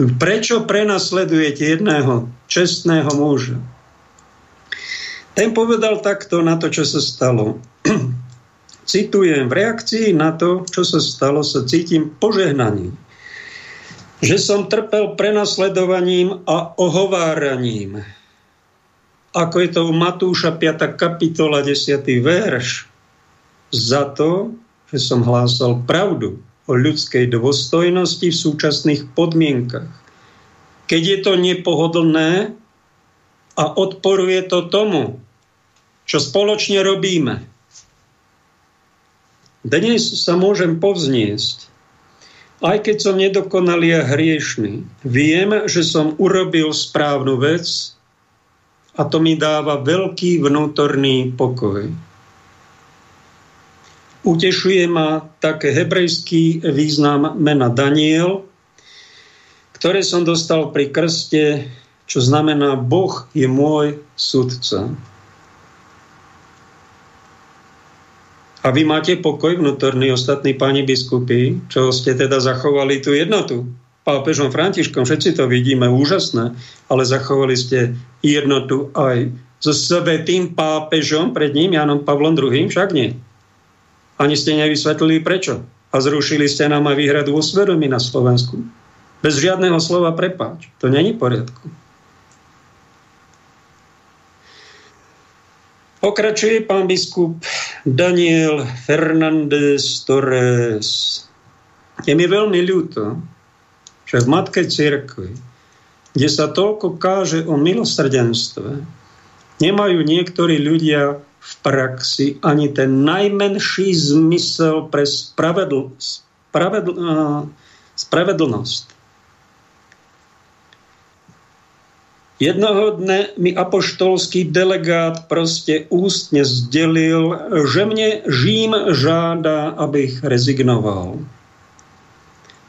Tu prečo prenasledujete jedného čestného muža? Ten povedal takto na to, čo sa stalo. Citujem, v reakcii na to, čo sa stalo, sa cítim požehnaním že som trpel prenasledovaním a ohováraním. Ako je to u Matúša 5. kapitola 10. verš. Za to, že som hlásal pravdu o ľudskej dôstojnosti v súčasných podmienkach. Keď je to nepohodlné a odporuje to tomu, čo spoločne robíme. Dnes sa môžem povzniesť, aj keď som nedokonalý a hriešný, viem, že som urobil správnu vec a to mi dáva veľký vnútorný pokoj. Utešuje ma také hebrejský význam mena Daniel, ktoré som dostal pri krste, čo znamená Boh je môj sudca. A vy máte pokoj vnútorný, ostatní páni biskupy, čo ste teda zachovali tú jednotu. Pápežom Františkom, všetci to vidíme, úžasné, ale zachovali ste jednotu aj so tým pápežom pred ním, Janom Pavlom II, však nie. Ani ste nevysvetlili prečo. A zrušili ste nám aj výhradu o svedomí na Slovensku. Bez žiadneho slova prepáč. To není poriadku. Pokračuje pán biskup Daniel Fernández Torres. Je mi veľmi ľúto, že v Matke Cirkvi, kde sa toľko káže o milosrdenstve, nemajú niektorí ľudia v praxi ani ten najmenší zmysel pre spravedl- spravedl- spravedlnosť. Jednoho dne mi apoštolský delegát proste ústne zdelil, že mne Žím žádá, abych rezignoval.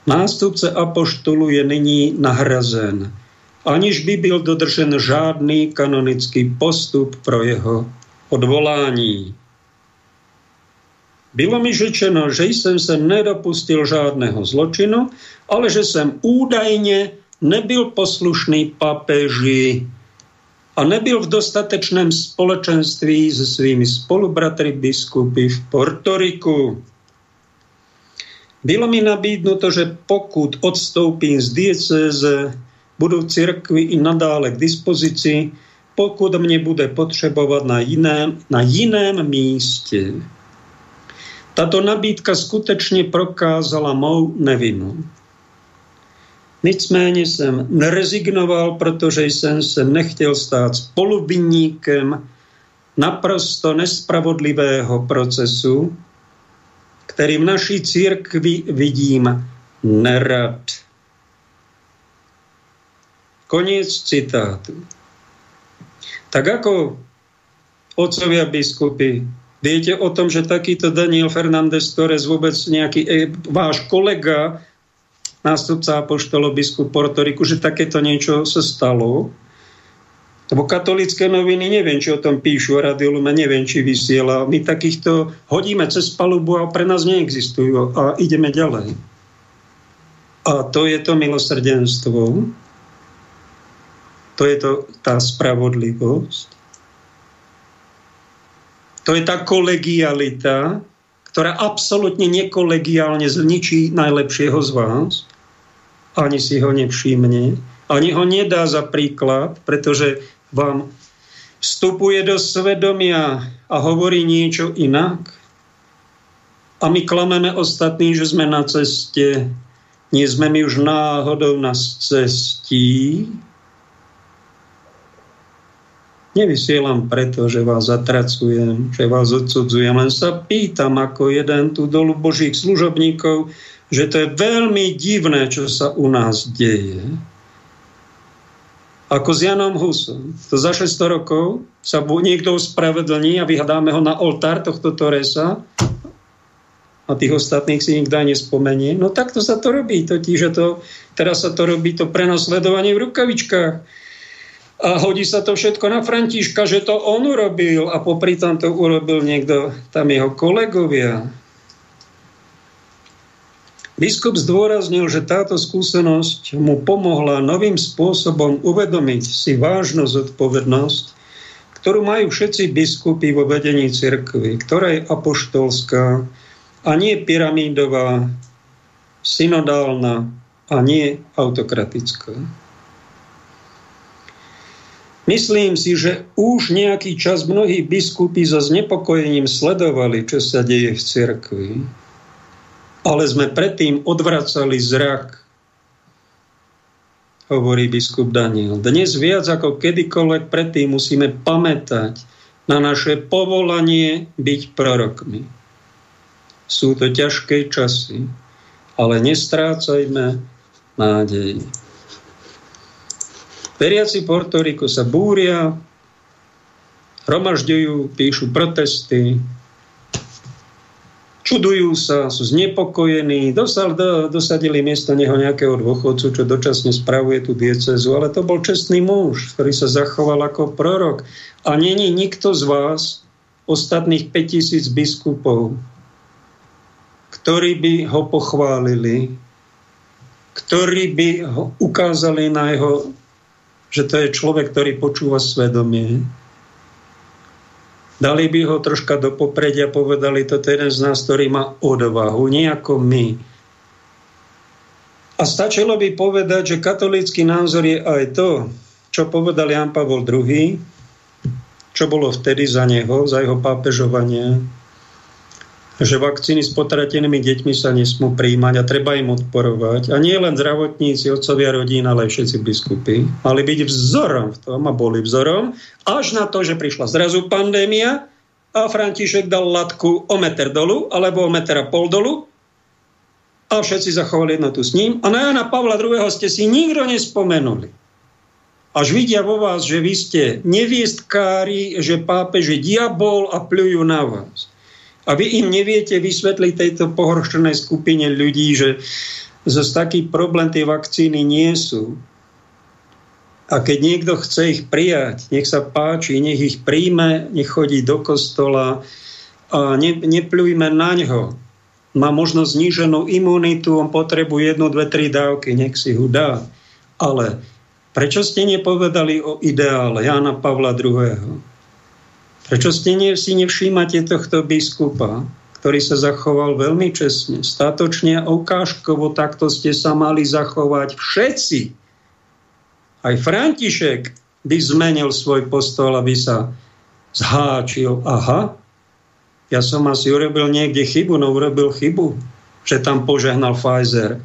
Nástupce apoštolu je nyní nahrazen, aniž by byl dodržen žádný kanonický postup pro jeho odvolání. Bylo mi řečeno, že jsem se nedopustil žádného zločinu, ale že jsem údajně nebyl poslušný papeži a nebyl v dostatečném společenství se svými spolubratry biskupy v Portoriku. Bylo mi nabídnuto, že pokud odstoupím z diecéze, budu v cirkvi i nadále k dispozici, pokud mě bude potřebovat na jiném, na jiném místě. Tato nabídka skutečně prokázala mou nevinu. Nicméně jsem nerezignoval, protože jsem se nechtěl stát spoluvinníkem naprosto nespravodlivého procesu, který v naší církvi vidím nerad. Koniec citátu. Tak ako otcovia biskupy, viete o tom, že takýto Daniel Fernández Torres vôbec nejaký e, váš kolega nástupca apoštolov biskup Portoriku, že takéto niečo sa stalo. Lebo katolické noviny, neviem, či o tom píšu, Radio Lume, neviem, či vysiela. My takýchto hodíme cez palubu a pre nás neexistujú a ideme ďalej. A to je to milosrdenstvo. To je to, tá spravodlivosť. To je tá kolegialita, ktorá absolútne nekolegiálne zničí najlepšieho z vás ani si ho nevšimne, ani ho nedá za príklad, pretože vám vstupuje do svedomia a hovorí niečo inak. A my klameme ostatní, že sme na ceste. Nie sme my už náhodou na cestí. Nevysielam preto, že vás zatracujem, že vás odsudzujem, len sa pýtam ako jeden tu dolu Božích služobníkov, že to je veľmi divné, čo sa u nás deje. Ako s Janom Husom. To za 600 rokov sa niekto ospravedlní a vyhadáme ho na oltár tohto Toresa a tých ostatných si nikto nespomenie. No takto sa to robí totiž, že to, teraz sa to robí to prenasledovanie v rukavičkách. A hodí sa to všetko na Františka, že to on urobil a popri tom to urobil niekto, tam jeho kolegovia. Biskup zdôraznil, že táto skúsenosť mu pomohla novým spôsobom uvedomiť si vážnu zodpovednosť, ktorú majú všetci biskupy vo vedení cirkvy, ktorá je apoštolská a nie pyramídová, synodálna a nie autokratická. Myslím si, že už nejaký čas mnohí biskupy so znepokojením sledovali, čo sa deje v cirkvi. Ale sme predtým odvracali zrak, hovorí biskup Daniel. Dnes viac ako kedykoľvek predtým musíme pamätať na naše povolanie byť prorokmi. Sú to ťažké časy, ale nestrácajme nádej. Veriaci Portoriku sa búria, hromažďujú, píšu protesty, čudujú sa, sú znepokojení, dosal, do, dosadili miesto neho nejakého dôchodcu, čo dočasne spravuje tú diecezu, ale to bol čestný muž, ktorý sa zachoval ako prorok. A není nikto z vás, ostatných 5000 biskupov, ktorí by ho pochválili, ktorí by ho ukázali na jeho že to je človek, ktorý počúva svedomie. Dali by ho troška do popredia, povedali, je jeden z nás, ktorý má odvahu, nie ako my. A stačilo by povedať, že katolícky názor je aj to, čo povedal Jan Pavol II, čo bolo vtedy za neho, za jeho pápežovanie, že vakcíny s potratenými deťmi sa nesmú príjmať a treba im odporovať. A nie len zdravotníci, otcovia rodín, ale aj všetci biskupy. Mali byť vzorom v tom a boli vzorom, až na to, že prišla zrazu pandémia a František dal latku o meter dolu, alebo o meter a pol dolu a všetci zachovali jednotu s ním. A na Jana Pavla II. ste si nikto nespomenuli. Až vidia vo vás, že vy ste neviestkári, že pápež je diabol a pľujú na vás. A vy im neviete vysvetliť tejto pohoršenej skupine ľudí, že zase taký problém tie vakcíny nie sú. A keď niekto chce ich prijať, nech sa páči, nech ich príjme, nech chodí do kostola a ne, nepľujme na ňo. Má možno zníženú imunitu, on potrebuje jednu, dve, tri dávky, nech si ho dá. Ale prečo ste nepovedali o ideále Jána Pavla II? Prečo ste ne, si nevšímate tohto biskupa, ktorý sa zachoval veľmi čestne, statočne a ukážkovo, takto ste sa mali zachovať všetci. Aj František by zmenil svoj postol, aby sa zháčil. Aha, ja som asi urobil niekde chybu, no urobil chybu, že tam požehnal Pfizer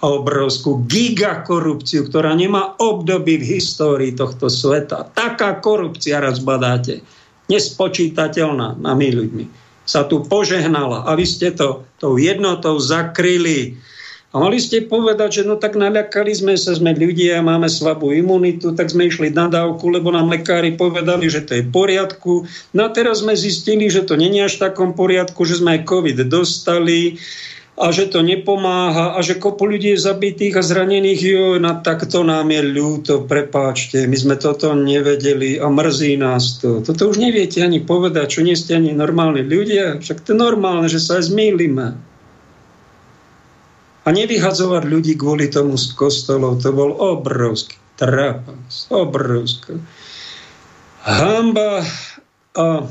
obrovskú gigakorupciu, ktorá nemá obdoby v histórii tohto sveta. Taká korupcia raz badáte, nespočítateľná my ľuďmi, sa tu požehnala a vy ste to tou jednotou zakryli. A mali ste povedať, že no tak naľakali sme sa, sme ľudia, máme slabú imunitu, tak sme išli na dávku, lebo nám lekári povedali, že to je v poriadku. No a teraz sme zistili, že to není až v takom poriadku, že sme aj COVID dostali a že to nepomáha a že kopu ľudí je zabitých a zranených, jo, na takto nám je ľúto, prepáčte, my sme toto nevedeli a mrzí nás to. Toto už neviete ani povedať, čo nie ste ani normálni ľudia, však to je normálne, že sa aj zmýlime. A nevyhadzovať ľudí kvôli tomu z kostolov, to bol obrovský trapas, obrovský. Hamba a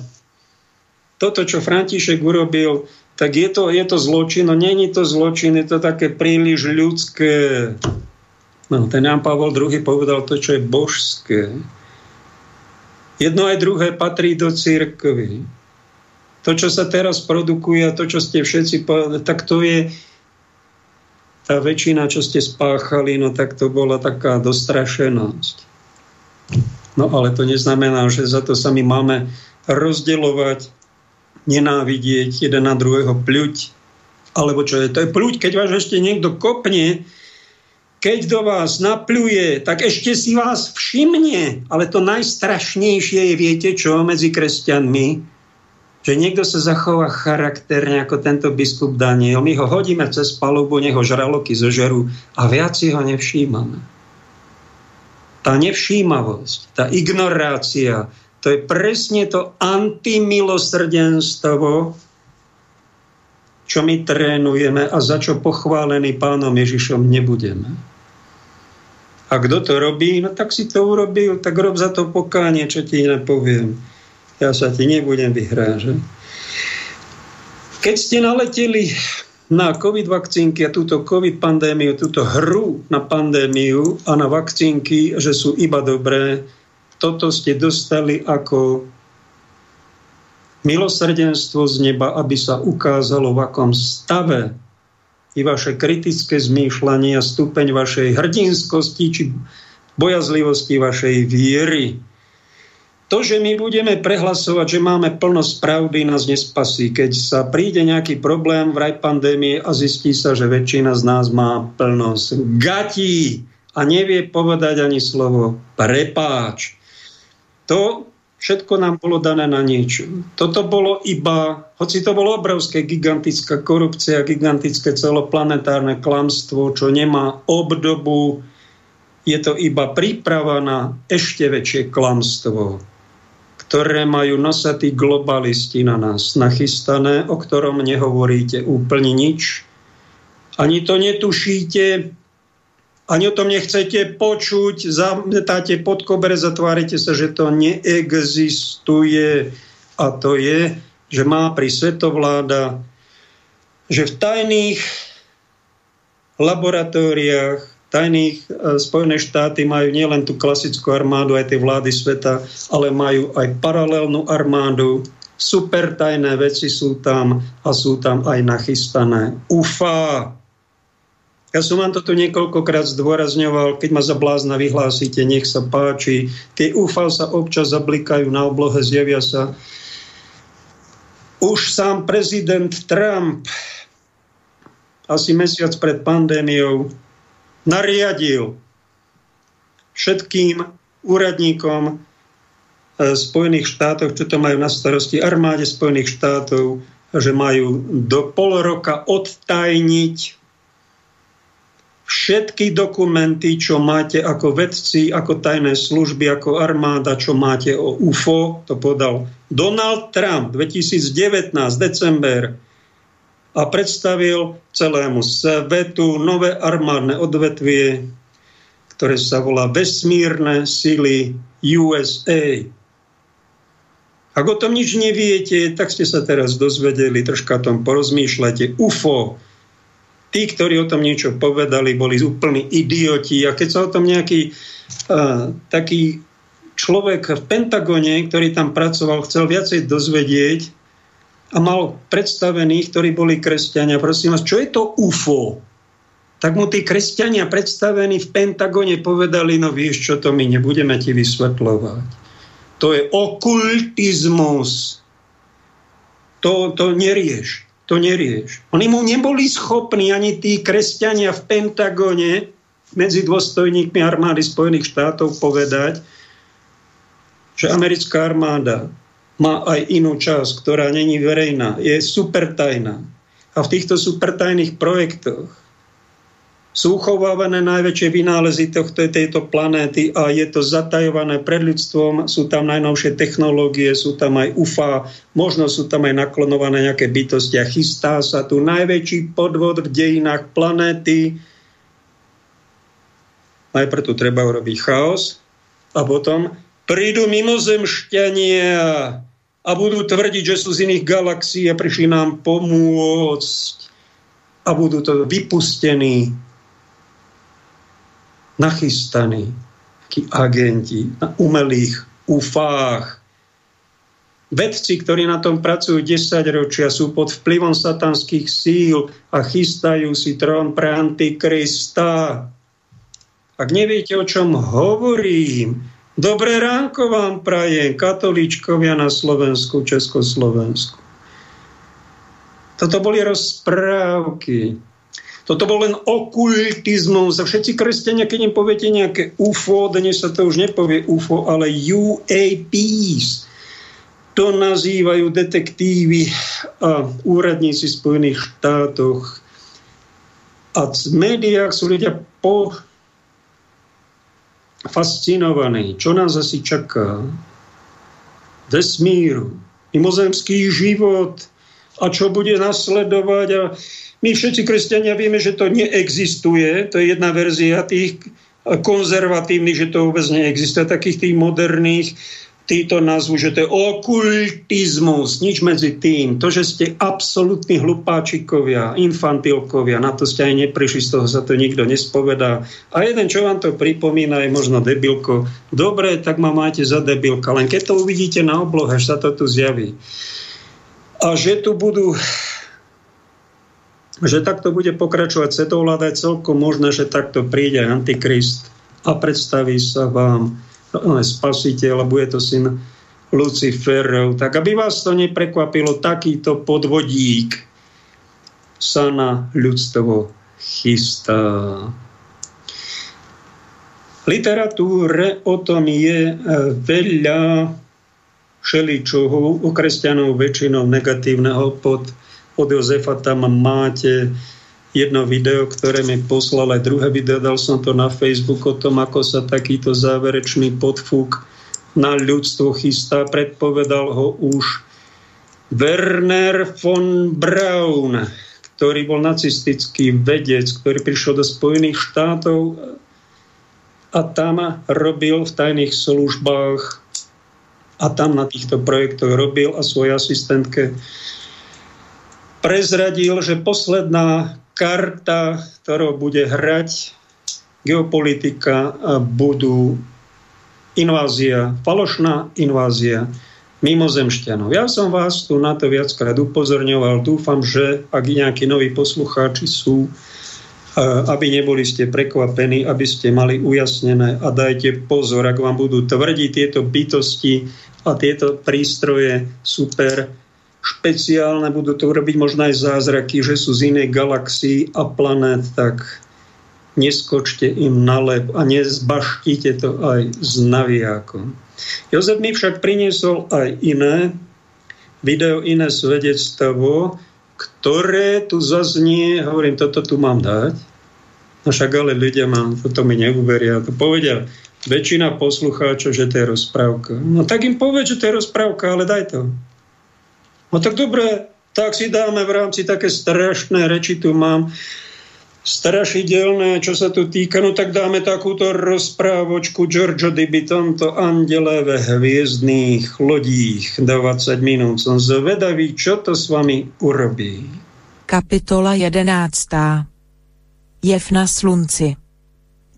toto, čo František urobil, tak je to, je to zločin. No není to zločin, je to také príliš ľudské. No, ten Jan Pavol II povedal to, čo je božské. Jedno aj druhé patrí do církvy. To, čo sa teraz produkuje a to, čo ste všetci povedali, tak to je tá väčšina, čo ste spáchali, no tak to bola taká dostrašenosť. No ale to neznamená, že za to sa my máme rozdeľovať nenávidieť, jeden na druhého pľuť. Alebo čo je? To je pľuť, keď vás ešte niekto kopne, keď do vás napľuje, tak ešte si vás všimne. Ale to najstrašnejšie je, viete čo, medzi kresťanmi, že niekto sa zachová charakterne ako tento biskup Daniel. My ho hodíme cez palubu, nech ho žraloky zožerú a viac si ho nevšímame. tá nevšímavosť, tá ignorácia, to je presne to antimilosrdenstvo, čo my trénujeme a za čo pochválený pánom Ježišom nebudeme. A kto to robí, no tak si to urobil, tak rob za to pokánie, čo ti nepoviem. Ja sa ti nebudem vyhrážať. Keď ste naleteli na COVID vakcínky a túto COVID pandémiu, túto hru na pandémiu a na vakcínky, že sú iba dobré, toto ste dostali ako milosrdenstvo z neba, aby sa ukázalo, v akom stave i vaše kritické zmýšľanie a stupeň vašej hrdinskosti či bojazlivosti vašej viery. To, že my budeme prehlasovať, že máme plnosť pravdy, nás nespasí. Keď sa príde nejaký problém v raj pandémie a zistí sa, že väčšina z nás má plnosť gatí a nevie povedať ani slovo prepáč. To Všetko nám bolo dané na niečo. Toto bolo iba, hoci to bolo obrovské, gigantická korupcia, gigantické celoplanetárne klamstvo, čo nemá obdobu, je to iba príprava na ešte väčšie klamstvo, ktoré majú nosatí globalisti na nás nachystané, o ktorom nehovoríte úplne nič. Ani to netušíte, ani o tom nechcete počuť, zametáte pod kobre, zatvárite sa, že to neexistuje. A to je, že má pri svetovláda, že v tajných laboratóriách, tajných e, Spojené štáty majú nielen tú klasickú armádu, aj tie vlády sveta, ale majú aj paralelnú armádu, super tajné veci sú tam a sú tam aj nachystané. UFA, ja som vám toto niekoľkokrát zdôrazňoval, keď ma za blázna vyhlásite, nech sa páči. Tie UFA sa občas zablikajú na oblohe, zjavia sa. Už sám prezident Trump asi mesiac pred pandémiou nariadil všetkým úradníkom eh, Spojených štátov, čo to majú na starosti armáde Spojených štátov, že majú do pol roka odtajniť všetky dokumenty, čo máte ako vedci, ako tajné služby, ako armáda, čo máte o UFO, to podal Donald Trump 2019, december, a predstavil celému svetu nové armádne odvetvie, ktoré sa volá Vesmírne sily USA. Ak o tom nič neviete, tak ste sa teraz dozvedeli, troška o tom porozmýšľate. UFO, tí, ktorí o tom niečo povedali, boli úplní idioti. A keď sa o tom nejaký uh, taký človek v Pentagone, ktorý tam pracoval, chcel viacej dozvedieť a mal predstavených, ktorí boli kresťania, prosím vás, čo je to UFO? Tak mu tí kresťania predstavení v Pentagone povedali, no vieš čo, to my nebudeme ti vysvetľovať. To je okultizmus. To, to nerieš to nerieš. Oni mu neboli schopní ani tí kresťania v Pentagone medzi dôstojníkmi armády Spojených štátov povedať, že americká armáda má aj inú časť, ktorá není verejná, je supertajná. A v týchto supertajných projektoch sú uchovávané najväčšie vynálezy tohto, tejto planéty a je to zatajované pred ľudstvom, sú tam najnovšie technológie, sú tam aj UFA, možno sú tam aj naklonované nejaké bytosti a chystá sa tu najväčší podvod v dejinách planéty. Najprv tu treba urobiť chaos a potom prídu mimozemšťania a budú tvrdiť, že sú z iných galaxií a prišli nám pomôcť a budú to vypustení nachystaní takí agenti na umelých ufách. Vedci, ktorí na tom pracujú 10 ročia, sú pod vplyvom satanských síl a chystajú si trón pre Antikrista. Ak neviete, o čom hovorím, dobré ránko vám prajem, katolíčkovia na Slovensku, Československu. Toto boli rozprávky. Toto bol len okultizmus. A všetci kresťania, keď im poviete nejaké UFO, dnes sa to už nepovie UFO, ale UAPs. To nazývajú detektívy a úradníci Spojených štátoch. A v médiách sú ľudia po fascinovaní, čo nás asi čaká. Vesmíru, mimozemský život a čo bude nasledovať. A my všetci kresťania vieme, že to neexistuje. To je jedna verzia tých konzervatívnych, že to vôbec neexistuje, takých tých moderných títo nazvu, že to je okultizmus, nič medzi tým. To, že ste absolútni hlupáčikovia, infantilkovia, na to ste aj neprišli, z toho sa to nikto nespovedá. A jeden, čo vám to pripomína, je možno debilko. Dobre, tak ma máte za debilka, len keď to uvidíte na oblohe, až sa to tu zjaví. A že tu budú že takto bude pokračovať svetovláda, je celkom možné, že takto príde Antikrist a predstaví sa vám no, spasiteľ a bude to syn Luciferov. Tak aby vás to neprekvapilo, takýto podvodík sa na ľudstvo chystá. Literatúre o tom je e, veľa všeličoho, u kresťanov väčšinou negatívneho pod od Jozefa tam máte jedno video, ktoré mi poslal aj druhé video, dal som to na Facebook o tom, ako sa takýto záverečný podfúk na ľudstvo chystá. Predpovedal ho už Werner von Braun, ktorý bol nacistický vedec, ktorý prišiel do Spojených štátov a tam robil v tajných službách a tam na týchto projektoch robil a svojej asistentke prezradil, že posledná karta, ktorou bude hrať geopolitika, budú invázia, falošná invázia mimozemšťanov. Ja som vás tu na to viackrát upozorňoval. Dúfam, že ak nejakí noví poslucháči sú, aby neboli ste prekvapení, aby ste mali ujasnené a dajte pozor, ak vám budú tvrdiť tieto bytosti a tieto prístroje super, špeciálne, budú to robiť možno aj zázraky, že sú z inej galaxii a planét, tak neskočte im na lep a nezbaštite to aj s navijákom. Jozef mi však priniesol aj iné video, iné svedectvo, ktoré tu zaznie, hovorím, toto tu mám dať, no však ale ľudia mám, toto mi neuveria, to povedia väčšina poslucháčov, že to je rozprávka. No tak im povedz, že to je rozprávka, ale daj to. No tak dobre, tak si dáme v rámci také strašné reči, tu mám strašidelné, čo sa tu týka, no tak dáme takúto rozprávočku Giorgio Di Bitonto Andele ve hviezdných lodích 20 minút. Som zvedavý, čo to s vami urobí. Kapitola 11. Jev na slunci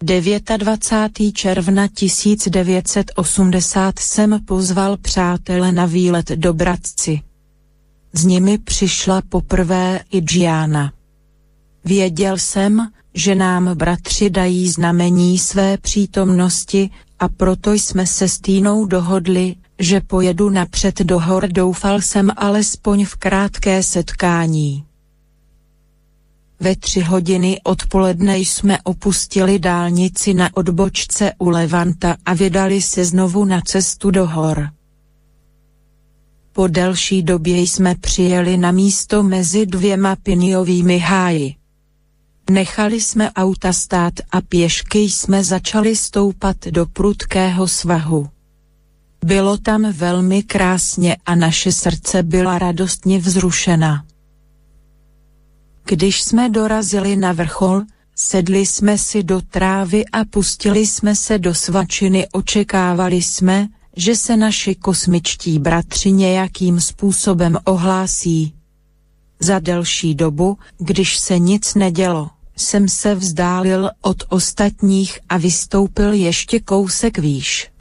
29. června 1980 jsem pozval přátele na výlet do Bratci. S nimi přišla poprvé i Gianna. Věděl jsem, že nám bratři dají znamení své přítomnosti a proto jsme se s Týnou dohodli, že pojedu napřed do hor doufal jsem alespoň v krátké setkání. Ve tři hodiny odpoledne jsme opustili dálnici na odbočce u Levanta a vydali se znovu na cestu do hor. Po delší době jsme přijeli na místo mezi dvěma piniovými háji. Nechali jsme auta stát a pěšky jsme začali stoupat do prudkého svahu. Bylo tam velmi krásně a naše srdce byla radostně vzrušena. Když jsme dorazili na vrchol, sedli jsme si do trávy a pustili jsme se do svačiny, očekávali jsme, že se naši kosmičtí bratři nějakým způsobem ohlásí. Za delší dobu, když se nic nedělo, jsem se vzdálil od ostatních a vystoupil ještě kousek výš.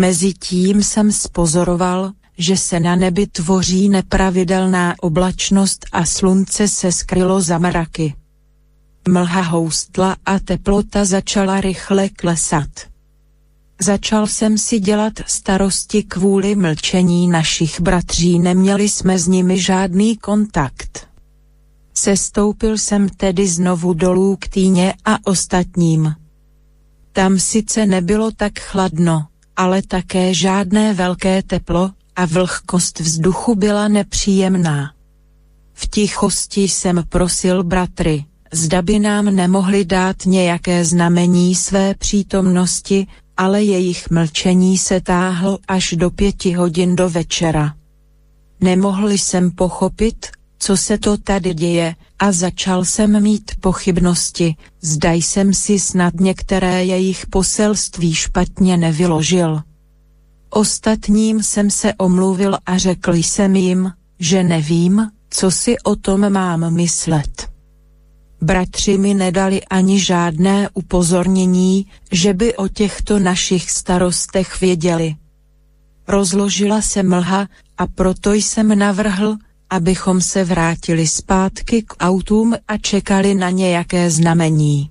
Mezitím jsem spozoroval, že se na nebi tvoří nepravidelná oblačnost a slunce se skrylo za mraky. Mlha houstla a teplota začala rychle klesat. Začal jsem si dělat starosti kvůli mlčení našich bratří, neměli jsme s nimi žádný kontakt. Sestoupil jsem tedy znovu dolů k týně a ostatním. Tam sice nebylo tak chladno, ale také žádné velké teplo a vlhkost vzduchu byla nepříjemná. V tichosti jsem prosil bratry, zda by nám nemohli dát nějaké znamení své přítomnosti, ale jejich mlčení se táhlo až do pěti hodin do večera. Nemohli jsem pochopit, co se to tady děje, a začal jsem mít pochybnosti, zda jsem si snad některé jejich poselství špatně nevyložil. Ostatním jsem se omluvil a řekl jsem jim, že nevím, co si o tom mám myslet. Bratři mi nedali ani žádné upozornění, že by o těchto našich starostech věděli. Rozložila se mlha a proto jsem navrhl, abychom se vrátili zpátky k autům a čekali na nějaké znamení.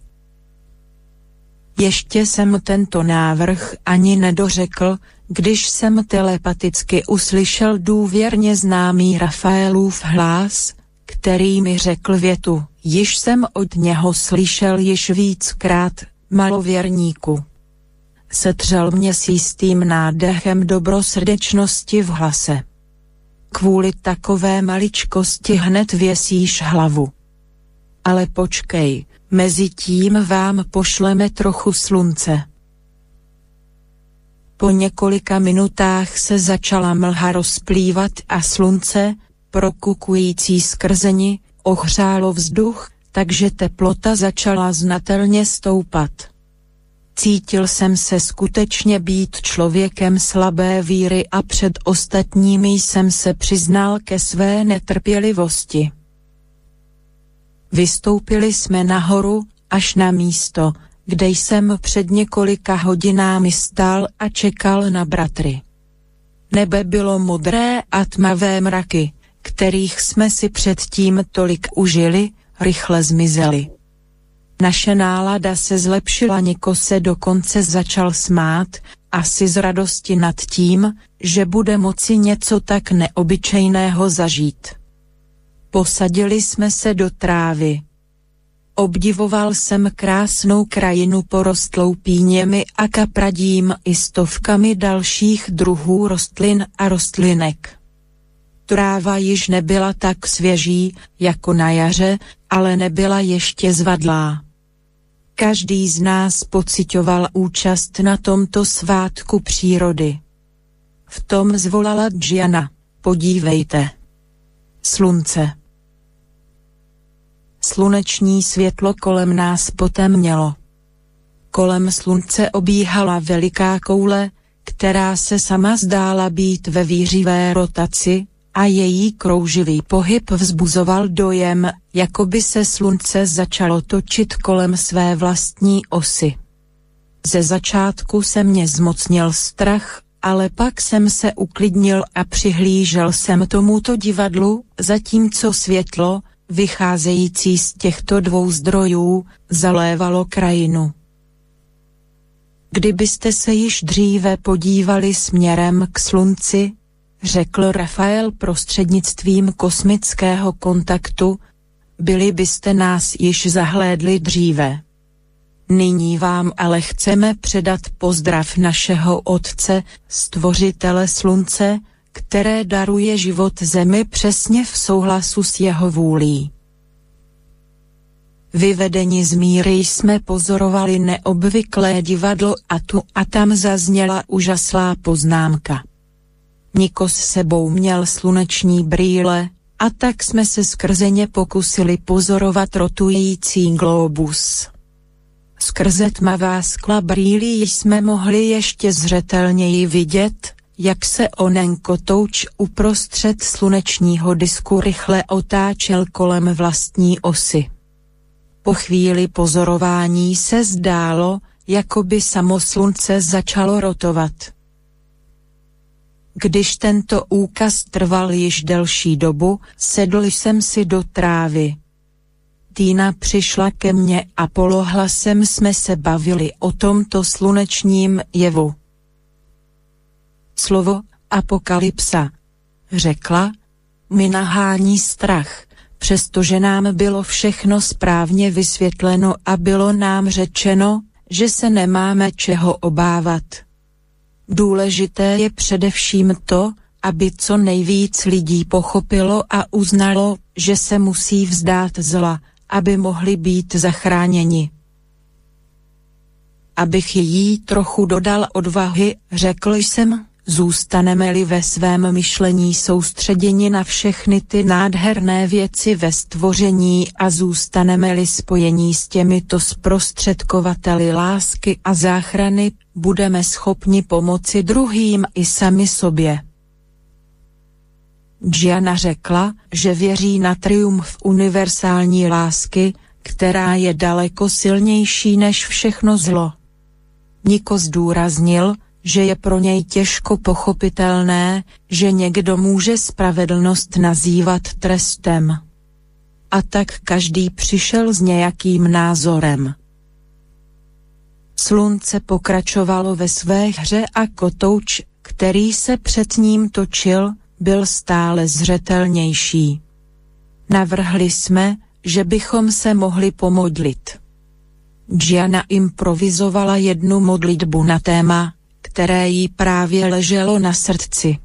Ještě jsem tento návrh ani nedořekl, když jsem telepaticky uslyšel důvěrně známý Rafaelův hlas, který mi řekl větu, již jsem od něho slyšel již víckrát, malověrníku. Setřel mě s jistým nádechem dobrosrdečnosti v hlase. Kvůli takové maličkosti hned věsíš hlavu. Ale počkej, mezi tím vám pošleme trochu slunce. Po několika minutách se začala mlha rozplývat a slunce, prokukující skrzeni, ohřálo vzduch, takže teplota začala znatelně stoupat. Cítil jsem se skutečně být člověkem slabé víry a před ostatními jsem se přiznal ke své netrpělivosti. Vystoupili jsme nahoru, až na místo, kde jsem před několika hodinami stál a čekal na bratry. Nebe bylo modré a tmavé mraky, kterých jsme si předtím tolik užili, rychle zmizely. Naše nálada se zlepšila, Niko se dokonce začal smát, asi z radosti nad tím, že bude moci něco tak neobyčejného zažít. Posadili jsme se do trávy. Obdivoval jsem krásnou krajinu porostlou píněmi a kapradím i stovkami dalších druhů rostlin a rostlinek. Tráva již nebyla tak svěží, jako na jaře, ale nebyla ještě zvadlá. Každý z nás pocitoval účast na tomto svátku přírody. V tom zvolala Džiana, podívejte. Slunce. Sluneční světlo kolem nás potemnělo. Kolem slunce obíhala veliká koule, která se sama zdála být ve výřivé rotaci, a její krouživý pohyb vzbuzoval dojem, jako by se slunce začalo točit kolem své vlastní osy. Ze začátku se mě zmocnil strach, ale pak jsem se uklidnil a přihlížel jsem tomuto divadlu, zatímco světlo, vycházející z těchto dvou zdrojů, zalévalo krajinu. Kdybyste se již dříve podívali směrem k slunci, řekl Rafael prostřednictvím kosmického kontaktu, byli byste nás již zahlédli dříve. Nyní vám ale chceme předat pozdrav našeho Otce, Stvořitele Slunce, které daruje život zemi přesně v souhlasu s jeho vůlí. Vyvedeni z míry jsme pozorovali neobvyklé divadlo a tu a tam zazněla úžaslá poznámka. Nikos s sebou měl sluneční brýle, a tak jsme se skrzeně pokusili pozorovat rotující globus. Skrze tmavá skla brýlí jsme mohli ještě zřetelněji vidět, jak se onen kotouč uprostřed slunečního disku rychle otáčel kolem vlastní osy. Po chvíli pozorování se zdálo, jako by samo slunce začalo rotovat. Když tento úkaz trval již delší dobu, sedl jsem si do trávy. Týna přišla ke mně a polohlasem jsme se bavili o tomto slunečním jevu. Slovo apokalypsa, řekla, mi nahání strach, přestože nám bylo všechno správně vysvětleno a bylo nám řečeno, že se nemáme čeho obávat. Důležité je především to, aby co nejvíc lidí pochopilo a uznalo, že se musí vzdát zla, aby mohli být zachráněni. Abych jí trochu dodal odvahy, řekl jsem, Zůstaneme-li ve svém myšlení soustředěni na všechny ty nádherné věci ve stvoření a zůstaneme-li spojení s těmito zprostředkovateli lásky a záchrany, budeme schopni pomoci druhým i sami sobě. Gianna řekla, že věří na triumf univerzální lásky, která je daleko silnější než všechno zlo. Niko zdůraznil, že je pro něj těžko pochopitelné, že někdo může spravedlnost nazývat trestem. A tak každý přišel s nějakým názorem. Slunce pokračovalo ve své hře a kotouč, který se před ním točil, byl stále zřetelnější. Navrhli jsme, že bychom se mohli pomodlit. Gianna improvizovala jednu modlitbu na téma které jí právě leželo na srdci.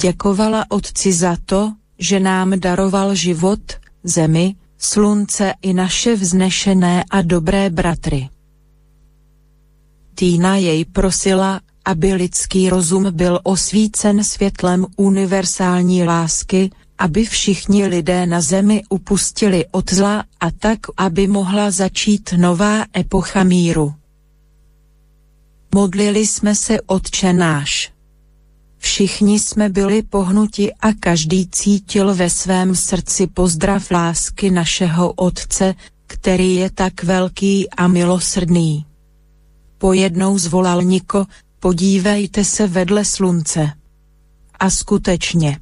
Děkovala Otci za to, že nám daroval život, zemi, slunce i naše vznešené a dobré bratry. Týna jej prosila, aby lidský rozum byl osvícen světlem univerzální lásky, aby všichni lidé na zemi upustili od zla a tak, aby mohla začít nová epocha míru. Modlili jsme se Otče náš. Všichni jsme byli pohnuti a každý cítil ve svém srdci pozdrav lásky našeho Otce, který je tak velký a milosrdný. Pojednou zvolal Niko, podívejte se vedle slunce. A skutečně.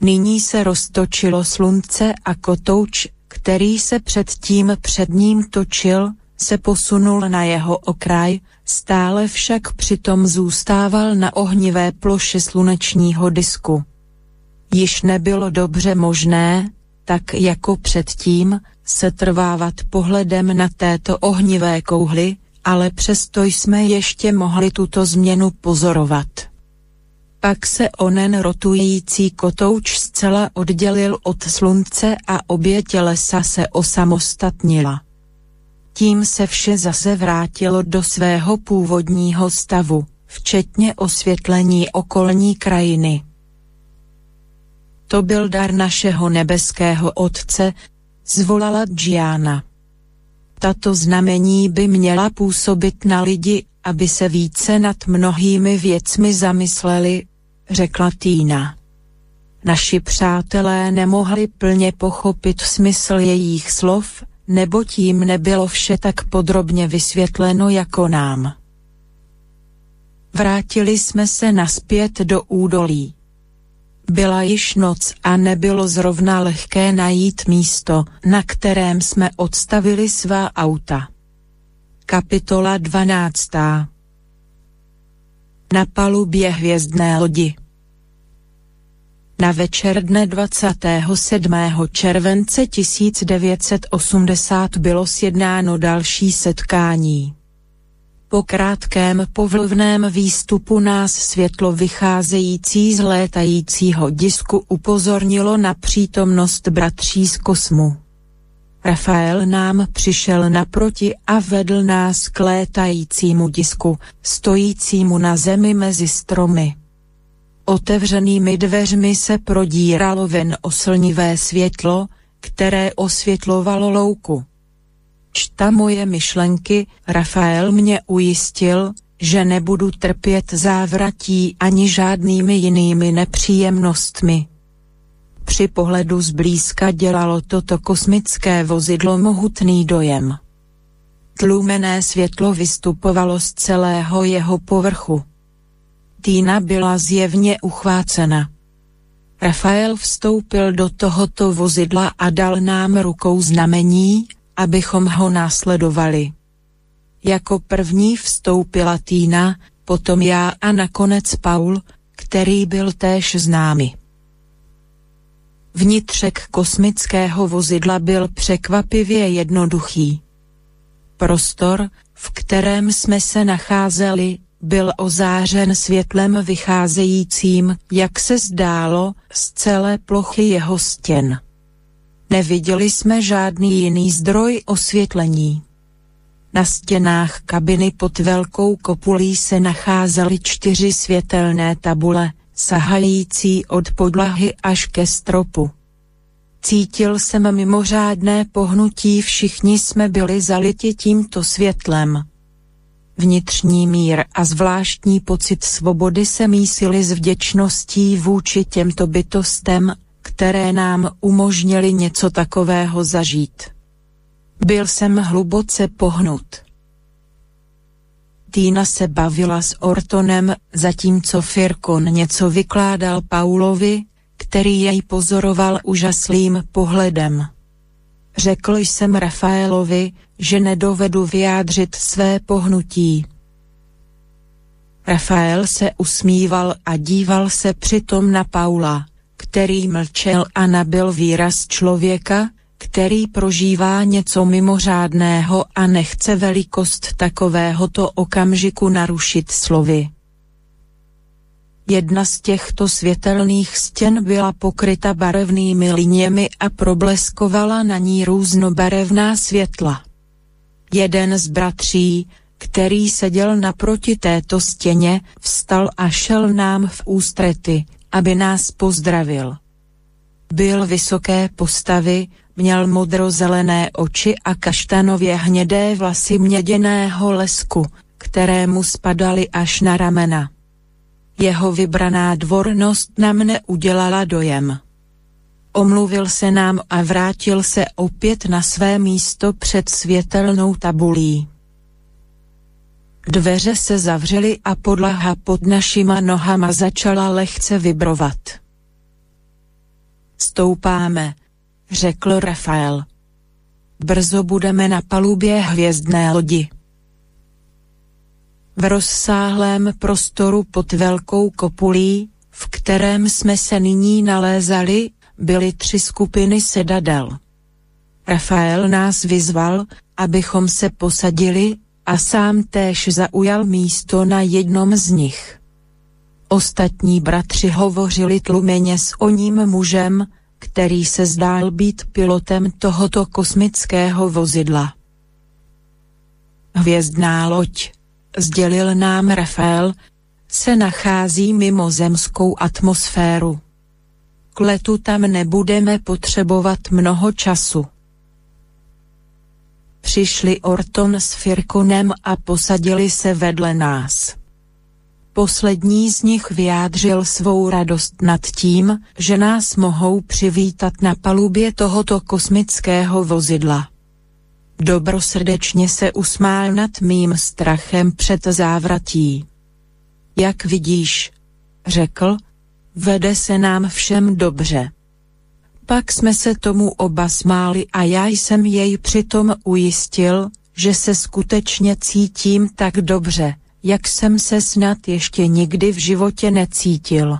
Nyní se roztočilo slunce a kotouč, který se předtím před ním točil, se posunul na jeho okraj, stále však přitom zůstával na ohnivé ploše slunečního disku. Již nebylo dobře možné, tak jako předtím, se trvávat pohledem na této ohnivé kouhly, ale přesto jsme ještě mohli tuto změnu pozorovat. Pak se onen rotující kotouč zcela oddělil od slunce a obě tělesa se osamostatnila. Tím se vše zase vrátilo do svého původního stavu, včetně osvětlení okolní krajiny. To byl dar našeho nebeského Otce, zvolala Giana. Tato znamení by měla působit na lidi, aby se více nad mnohými věcmi zamysleli, řekla Týna. Naši přátelé nemohli plně pochopit smysl jejich slov, nebo tím nebylo vše tak podrobně vysvětleno jako nám. Vrátili jsme se naspět do údolí. Byla již noc a nebylo zrovna lehké najít místo, na kterém jsme odstavili svá auta. Kapitola 12. Na palubě hvězdné lodi na večer dne 27. července 1980 bylo sjednáno další setkání. Po krátkém povlivném výstupu nás světlo vycházející z létajícího disku upozornilo na přítomnost bratří z kosmu. Rafael nám přišel naproti a vedl nás k létajícímu disku, stojícímu na zemi mezi stromy. Otevřenými dveřmi se prodíralo ven oslnivé světlo, které osvětlovalo louku. Čta moje myšlenky, Rafael mě ujistil, že nebudu trpět závratí ani žádnými jinými nepříjemnostmi. Při pohledu zblízka dělalo toto kosmické vozidlo mohutný dojem. Tlumené světlo vystupovalo z celého jeho povrchu. Týna byla zjevně uchvácena. Rafael vstoupil do tohoto vozidla a dal nám rukou znamení, abychom ho následovali. Jako první vstoupila Týna, potom já a nakonec Paul, který byl též známy. Vnitřek kosmického vozidla byl překvapivě jednoduchý. Prostor, v kterém jsme se nacházeli, byl ozářen světlem vycházejícím, jak se zdálo, z celé plochy jeho stěn. Neviděli jsme žádný jiný zdroj osvětlení. Na stěnách kabiny pod velkou kopulí se nacházely čtyři světelné tabule, sahající od podlahy až ke stropu. Cítil jsem mimořádné pohnutí, všichni jsme byli zaliti tímto světlem. Vnitřní mír a zvláštní pocit svobody se mísily s vděčností vůči těmto bytostem, které nám umožnili něco takového zažít. Byl jsem hluboce pohnut. Týna se bavila s Ortonem, zatímco Firkon něco vykládal Paulovi, který jej pozoroval úžaslým pohledem. Řekl jsem Rafaelovi, že nedovedu vyjádřit své pohnutí. Rafael se usmíval a díval se přitom na Paula, který mlčel a nabil výraz člověka, který prožívá něco mimořádného a nechce velikost takovéhoto okamžiku narušit slovy. Jedna z těchto světelných stěn byla pokryta barevnými liněmi a probleskovala na ní různobarevná světla. Jeden z bratří, který seděl naproti této stěně, vstal a šel nám v ústrety, aby nás pozdravil. Byl vysoké postavy, měl modrozelené oči a kaštanově hnědé vlasy měděného lesku, kterému spadaly až na ramena. Jeho vybraná dvornost na mne udělala dojem. Omluvil se nám a vrátil se opět na své místo před světelnou tabulí. Dveře se zavřely a podlaha pod našima nohama začala lehce vibrovat. Stoupáme, řekl Rafael. Brzo budeme na palubě hvězdné lodi. V rozsáhlém prostoru pod velkou kopulí, v kterém jsme se nyní nalézali, byly tři skupiny sedadel. Rafael nás vyzval, abychom se posadili, a sám též zaujal místo na jednom z nich. Ostatní bratři hovořili tlumeně s oním mužem, který se zdál být pilotem tohoto kosmického vozidla. Hvězdná loď, sdělil nám Rafael, se nachází mimo zemskou atmosféru. K letu tam nebudeme potřebovat mnoho času. Přišli Orton s Firkonem a posadili se vedle nás. Poslední z nich vyjádřil svou radost nad tím, že nás mohou přivítat na palubě tohoto kosmického vozidla. Dobrosrdečně se usmál nad mým strachem před závratí. Jak vidíš, řekl, vede se nám všem dobře. Pak jsme se tomu oba smáli a já jsem jej přitom ujistil, že se skutečně cítím tak dobře, jak jsem se snad ještě nikdy v životě necítil.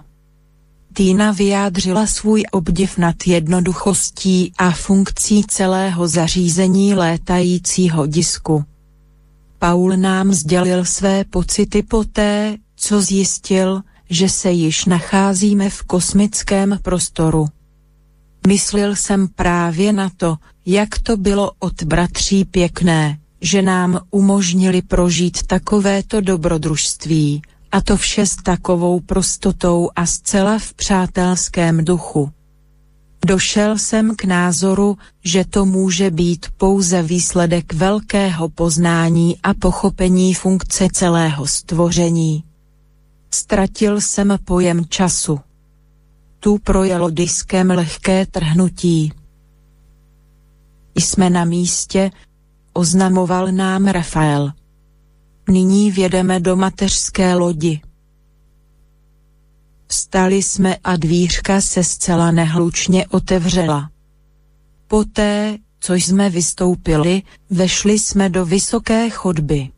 Týna vyjádřila svůj obdiv nad jednoduchostí a funkcí celého zařízení létajícího disku. Paul nám sdělil své pocity poté, co zjistil, že se již nacházíme v kosmickém prostoru. Myslil jsem právě na to, jak to bylo od bratří pěkné, že nám umožnili prožít takovéto dobrodružství, a to vše s takovou prostotou a zcela v přátelském duchu. Došel jsem k názoru, že to může být pouze výsledek velkého poznání a pochopení funkce celého stvoření. Ztratil jsem pojem času. Tu projelo diskem lehké trhnutí. Jsme na místě, oznamoval nám Rafael. Nyní vědeme do mateřské lodi. Vstali jsme a dvířka se zcela nehlučně otevřela. Poté, co jsme vystoupili, vešli jsme do vysoké chodby.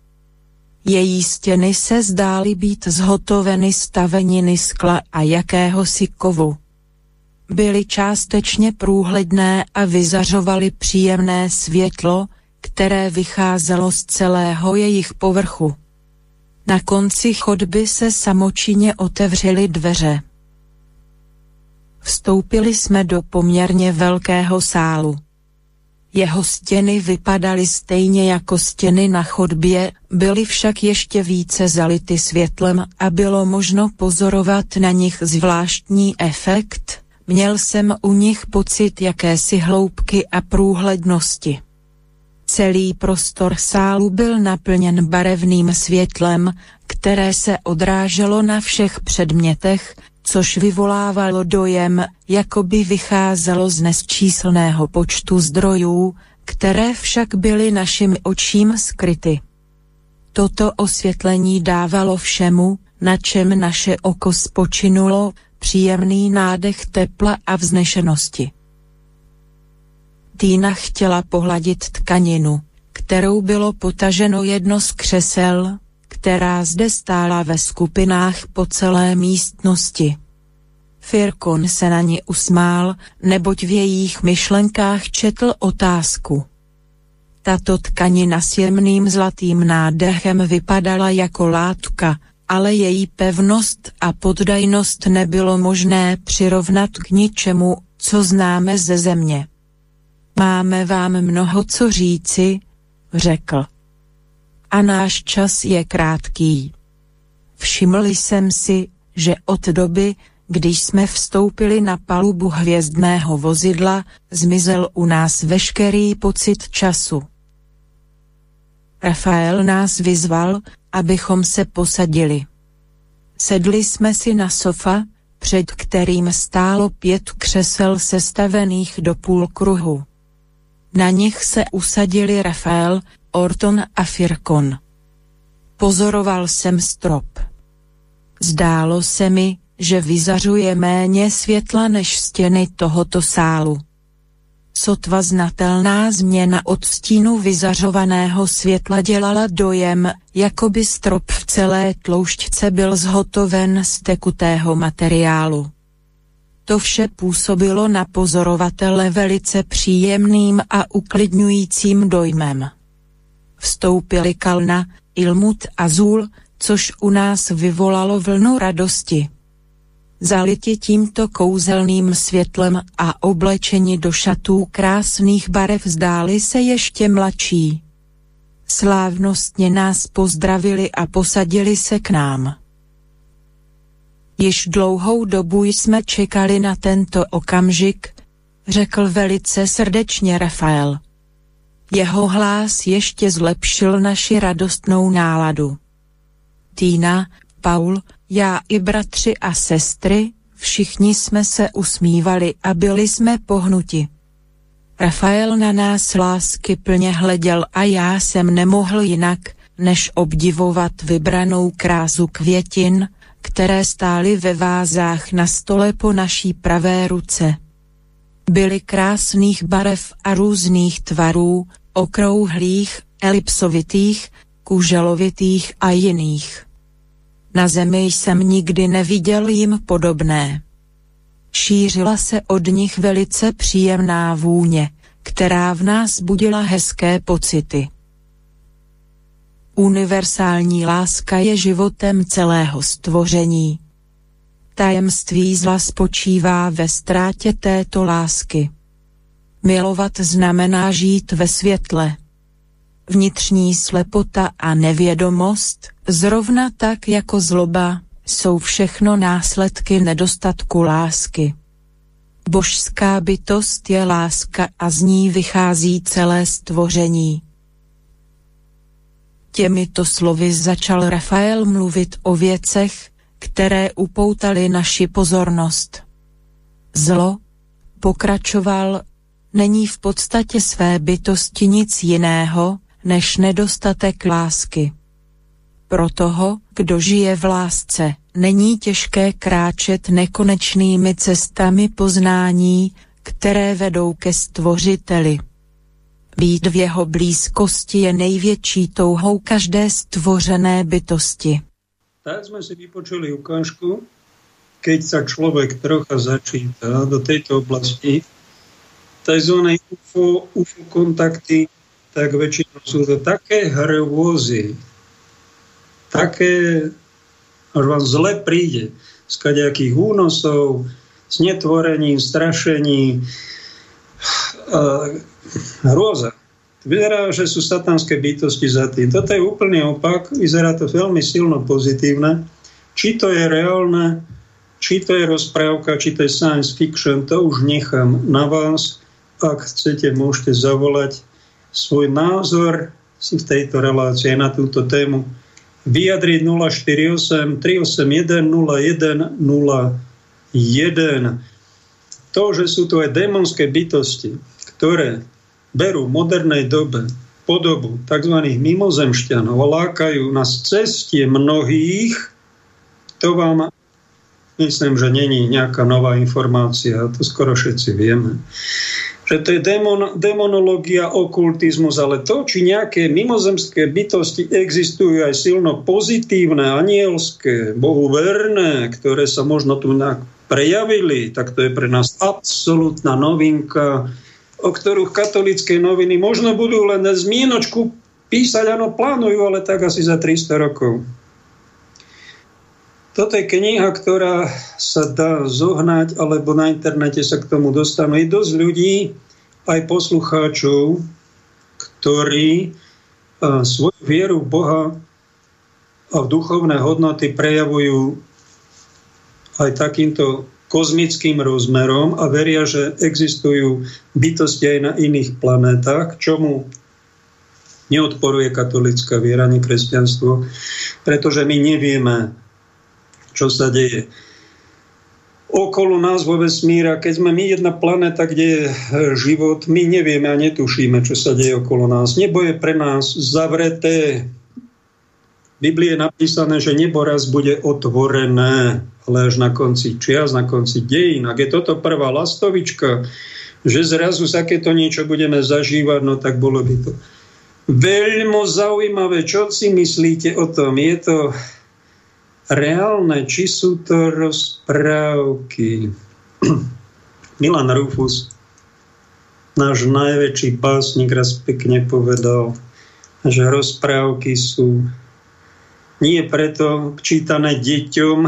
Její stěny se zdály být zhotoveny staveniny skla a jakéhosi kovu. Byly částečně průhledné a vyzařovaly příjemné světlo, které vycházelo z celého jejich povrchu. Na konci chodby se samočině otevřely dveře. Vstoupili jsme do poměrně velkého sálu. Jeho stěny vypadaly stejně jako stěny na chodbě, byly však ještě více zality světlem a bylo možno pozorovat na nich zvláštní efekt. Měl jsem u nich pocit jakési hloubky a průhlednosti. Celý prostor sálu byl naplněn barevným světlem, které se odráželo na všech předmětech, což vyvolávalo dojem, jako by vycházelo z nesčíslného počtu zdrojů, které však byly našim očím skryty. Toto osvětlení dávalo všemu, na čem naše oko spočinulo, příjemný nádech tepla a vznešenosti. Týna chtěla pohladit tkaninu, kterou bylo potaženo jedno z křesel, která zde stála ve skupinách po celé místnosti. Firkon se na ní usmál, neboť v jejich myšlenkách četl otázku. Tato tkanina s jemným zlatým nádechem vypadala jako látka, ale její pevnost a poddajnost nebylo možné přirovnat k ničemu, co známe ze země. Máme vám mnoho co říci, řekl. A náš čas je krátký. Všiml jsem si, že od doby, když jsme vstoupili na palubu hvězdného vozidla, zmizel u nás veškerý pocit času. Rafael nás vyzval, abychom se posadili. Sedli jsme si na sofa, před kterým stálo pět křesel sestavených do půl kruhu. Na nich se usadili Rafael, Orton a Firkon. Pozoroval jsem strop. Zdálo se mi, že vyzařuje méně světla než stěny tohoto sálu. Sotva znatelná změna od stínu vyzařovaného světla dělala dojem, jako by strop v celé tloušťce byl zhotoven z tekutého materiálu. To vše působilo na pozorovatele velice příjemným a uklidňujícím dojmem. Vstoupili Kalna, Ilmut a Zul, což u nás vyvolalo vlnu radosti. Zaliti tímto kouzelným světlem a oblečeni do šatů krásných barev zdáli se ještě mladší. Slávnostně nás pozdravili a posadili se k nám. Již dlouhou dobu jsme čekali na tento okamžik, řekl velice srdečně Rafael. Jeho hlás ještě zlepšil naši radostnou náladu. Týna, Paul, já i bratři a sestry, všichni jsme se usmívali a byli jsme pohnuti. Rafael na nás lásky plně hleděl a já jsem nemohl jinak, než obdivovat vybranou krásu květin, které stály ve vázách na stole po naší pravé ruce. Byly krásných barev a různých tvarů, okrouhlých, elipsovitých, kuželovitých a jiných. Na zemi jsem nikdy neviděl jim podobné. Šířila se od nich velice příjemná vůně, která v nás budila hezké pocity. Univerzální láska je životem celého stvoření. Tajemství zla spočívá ve ztrátě této lásky. Milovat znamená žít ve světle. Vnitřní slepota a nevědomost, zrovna tak jako zloba, jsou všechno následky nedostatku lásky. Božská bytost je láska a z ní vychází celé stvoření. Těmito slovy začal Rafael mluvit o věcech, které upoutaly naši pozornost. Zlo, pokračoval, není v podstatě své bytosti nic jiného, než nedostatek lásky. Pro toho, kdo žije v lásce, není těžké kráčet nekonečnými cestami poznání, které vedou ke stvořiteli. Být v jeho blízkosti je největší touhou každé stvořené bytosti. Tak jsme si vypočuli ukážku, keď sa človek trocha začíta do tejto oblasti, tzv. UFO, UFO kontakty, tak väčšinou sú to také hrôzy, také, až vám zle príde z kadejakých únosov, znetvorení, strašení, hrôza. Vyzerá, že sú satanské bytosti za tým. Toto je úplný opak, vyzerá to veľmi silno pozitívne. Či to je reálne, či to je rozprávka, či to je science fiction, to už nechám na vás. Ak chcete, môžete zavolať svoj názor si v tejto relácii na túto tému vyjadriť 048 381 01 01. To, že sú to aj démonské bytosti, ktoré berú v modernej dobe podobu tzv. mimozemšťanov a lákajú nás cestie mnohých, to vám myslím, že není nejaká nová informácia, to skoro všetci vieme. Že to je demon, demonológia, okultizmus, ale to, či nejaké mimozemské bytosti existujú aj silno pozitívne, anielské, Bohu verné, ktoré sa možno tu prejavili, tak to je pre nás absolútna novinka, o ktorú katolické noviny možno budú len zmienočku písať, áno, plánujú, ale tak asi za 300 rokov. Toto je kniha, ktorá sa dá zohnať, alebo na internete sa k tomu dostanú. Je dosť ľudí, aj poslucháčov, ktorí svoju vieru v Boha a v duchovné hodnoty prejavujú aj takýmto kozmickým rozmerom a veria, že existujú bytosti aj na iných planetách, čomu neodporuje katolická viera ani kresťanstvo, pretože my nevieme, čo sa deje okolo nás vo vesmíra. Keď sme my jedna planéta, kde je život, my nevieme a netušíme, čo sa deje okolo nás. Nebo je pre nás zavreté. Biblii je napísané, že nebo raz bude otvorené ale až na konci čias, na konci dejín. Ak je toto prvá lastovička, že zrazu takéto niečo budeme zažívať, no tak bolo by to veľmi zaujímavé. Čo si myslíte o tom? Je to reálne, či sú to rozprávky? Milan Rufus, náš najväčší pásnik, raz pekne povedal, že rozprávky sú nie preto čítané deťom,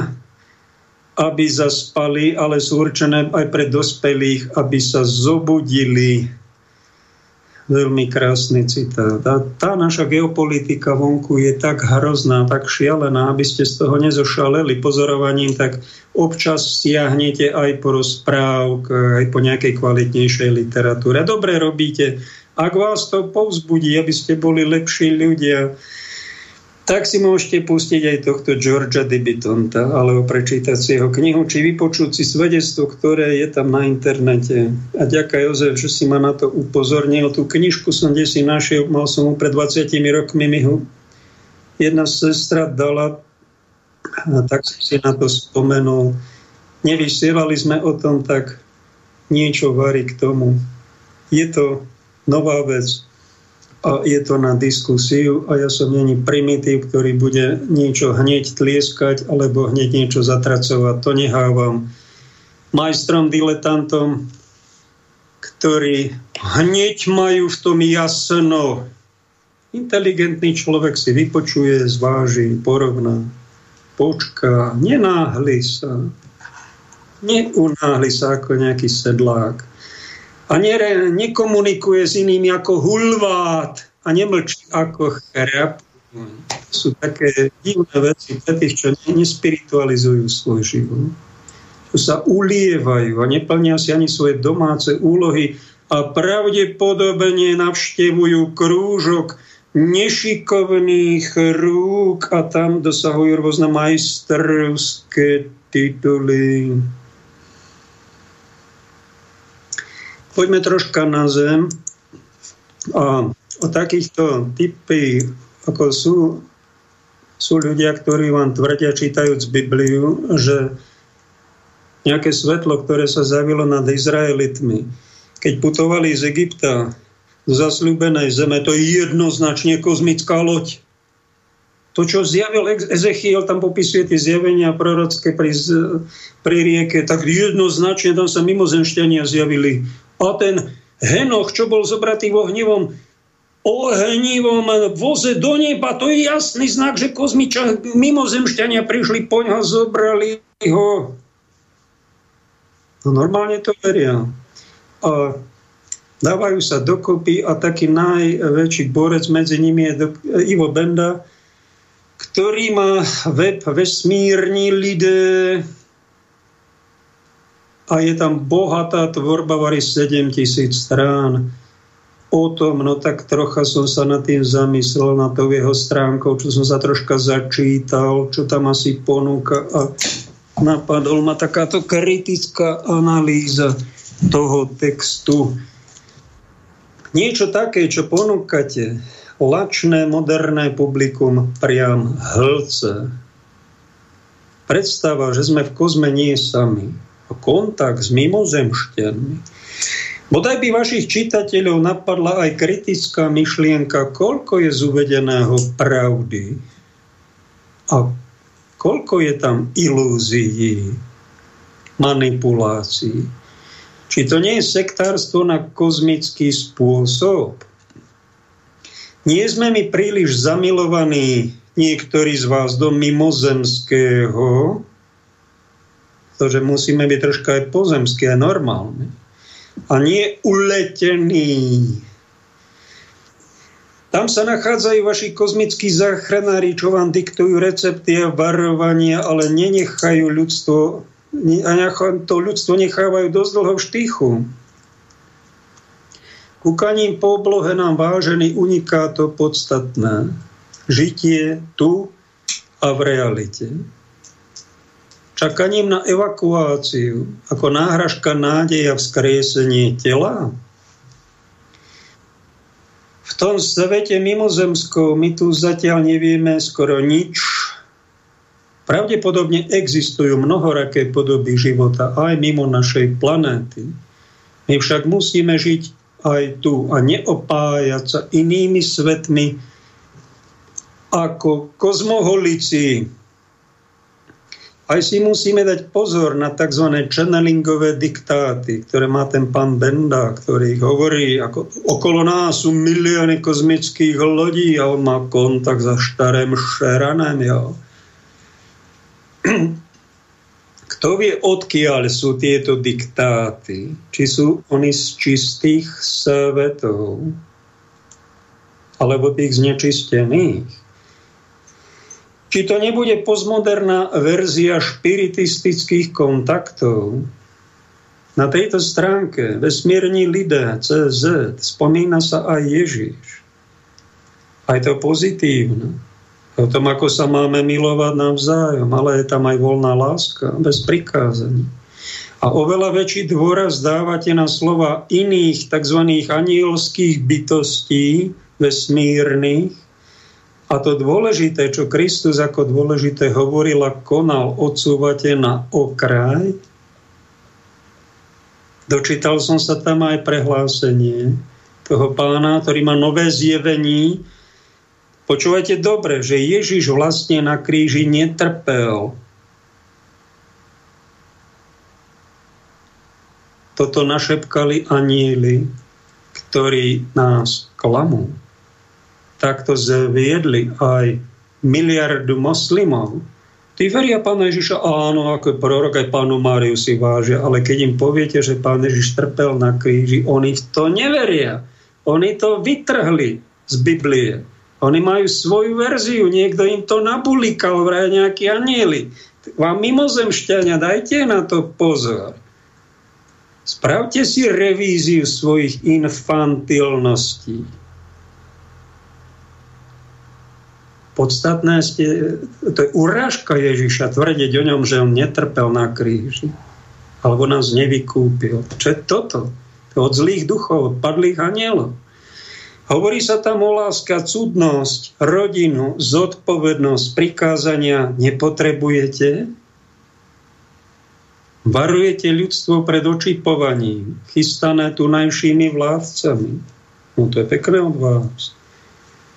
aby zaspali, ale sú určené aj pre dospelých, aby sa zobudili. Veľmi krásny citát. A tá naša geopolitika vonku je tak hrozná, tak šialená, aby ste z toho nezošaleli pozorovaním, tak občas siahnete aj po rozprávkach, aj po nejakej kvalitnejšej literatúre. Dobre robíte. Ak vás to povzbudí, aby ste boli lepší ľudia, tak si môžete pustiť aj tohto Georgia Dibitonta, alebo prečítať si jeho knihu, či vypočuť si svedectvo, ktoré je tam na internete. A ďaká Jozef, že si ma na to upozornil. Tú knižku som kde si našiel, mal som mu pred 20 rokmi, mi jedna sestra dala, a tak som si na to spomenul. Nevysielali sme o tom, tak niečo varí k tomu. Je to nová vec, a je to na diskusiu a ja som není primitív, ktorý bude niečo hneď tlieskať alebo hneď niečo zatracovať. To nehávam majstrom, diletantom, ktorí hneď majú v tom jasno. Inteligentný človek si vypočuje, zváži, porovná, počká, nenáhli sa. Neunáhli sa ako nejaký sedlák a nere, nekomunikuje s inými ako hulvát a nemlčí ako chrap. Sú také divné veci pre tých, čo nespiritualizujú svoj život. Čo sa ulievajú a neplnia si ani svoje domáce úlohy a pravdepodobne navštevujú krúžok nešikovných rúk a tam dosahujú rôzne majstrovské tituly. Poďme troška na zem a o takýchto typy, ako sú, sú ľudia, ktorí vám tvrdia, čítajúc Bibliu, že nejaké svetlo, ktoré sa zavilo nad Izraelitmi, keď putovali z Egypta z zasľúbenej zeme, to je jednoznačne kozmická loď. To, čo zjavil Ezechiel, tam popisuje tie zjavenia prorocké pri, pri rieke, tak jednoznačne tam sa mimozemšťania zjavili. A ten Henoch, čo bol zobratý v ohnivom, ohnivom voze do neba, to je jasný znak, že kozmiča, mimozemšťania prišli poň a zobrali ho. No normálne to veria. A dávajú sa dokopy a taký najväčší borec medzi nimi je Ivo Benda, ktorý má web Vesmírní lidé a je tam bohatá tvorba, varí 7000 strán o tom, no tak trocha som sa nad tým zamyslel, na to jeho stránkou, čo som sa troška začítal, čo tam asi ponúka a napadol ma takáto kritická analýza toho textu. Niečo také, čo ponúkate, lačné, moderné publikum priam hlce. Predstava, že sme v kozme nie sami. Kontakt s mimozemšťanmi Bodaj by vašich čitateľov napadla aj kritická myšlienka, koľko je z uvedeného pravdy a koľko je tam ilúzií, manipulácií. Či to nie je sektárstvo na kozmický spôsob? Nie sme mi príliš zamilovaní niektorí z vás do mimozemského, to, že musíme byť troška aj pozemské a normálne a nie uletený. Tam sa nachádzajú vaši kozmickí záchranári, čo vám diktujú recepty a varovania, ale nenechajú ľudstvo, a to ľudstvo nechávajú dosť dlho v štychu. Kúkaním po oblohe nám vážený uniká to podstatné. Žitie tu a v realite čakaním na evakuáciu ako náhražka nádeja vzkriesenie tela? V tom svete mimozemskom my tu zatiaľ nevieme skoro nič. Pravdepodobne existujú mnohoraké podoby života aj mimo našej planéty. My však musíme žiť aj tu a neopájať sa inými svetmi ako kozmoholici, aj si musíme dať pozor na tzv. channelingové diktáty, ktoré má ten pán Benda, ktorý hovorí, ako okolo nás sú milióny kozmických lodí a on má kontakt za štarém Šeranem. Jo. Kto vie, odkiaľ sú tieto diktáty? Či sú oni z čistých svetov? Alebo tých znečistených? Či to nebude postmoderná verzia špiritistických kontaktov? Na tejto stránke vesmírni lidé CZ spomína sa aj Ježiš. Aj to pozitívne. O tom, ako sa máme milovať navzájom, ale je tam aj voľná láska, bez prikázania. A oveľa väčší dôraz dávate na slova iných tzv. anielských bytostí vesmírnych, a to dôležité, čo Kristus ako dôležité hovoril a konal, odsúvate na okraj. Dočítal som sa tam aj prehlásenie toho pána, ktorý má nové zjevení. Počúvajte dobre, že Ježiš vlastne na kríži netrpel. Toto našepkali anieli, ktorí nás klamú takto zviedli aj miliardu moslimov, tí veria pána Ježiša, áno, ako prorok aj pánu Máriu si vážia, ale keď im poviete, že pán Ježiš trpel na kríži, oni to neveria. Oni to vytrhli z Biblie. Oni majú svoju verziu, niekto im to nabulikal, vraj nejakí anieli. Vám mimozemšťania, dajte na to pozor. Spravte si revíziu svojich infantilností podstatné, ste, to je urážka Ježiša tvrdiť o ňom, že on netrpel na kríži alebo nás nevykúpil. Čo je toto? To od zlých duchov, od padlých anielov. Hovorí sa tam o láska, cudnosť, rodinu, zodpovednosť, prikázania nepotrebujete. Varujete ľudstvo pred očipovaním, chystané tunajšími vládcami. No to je pekné od vás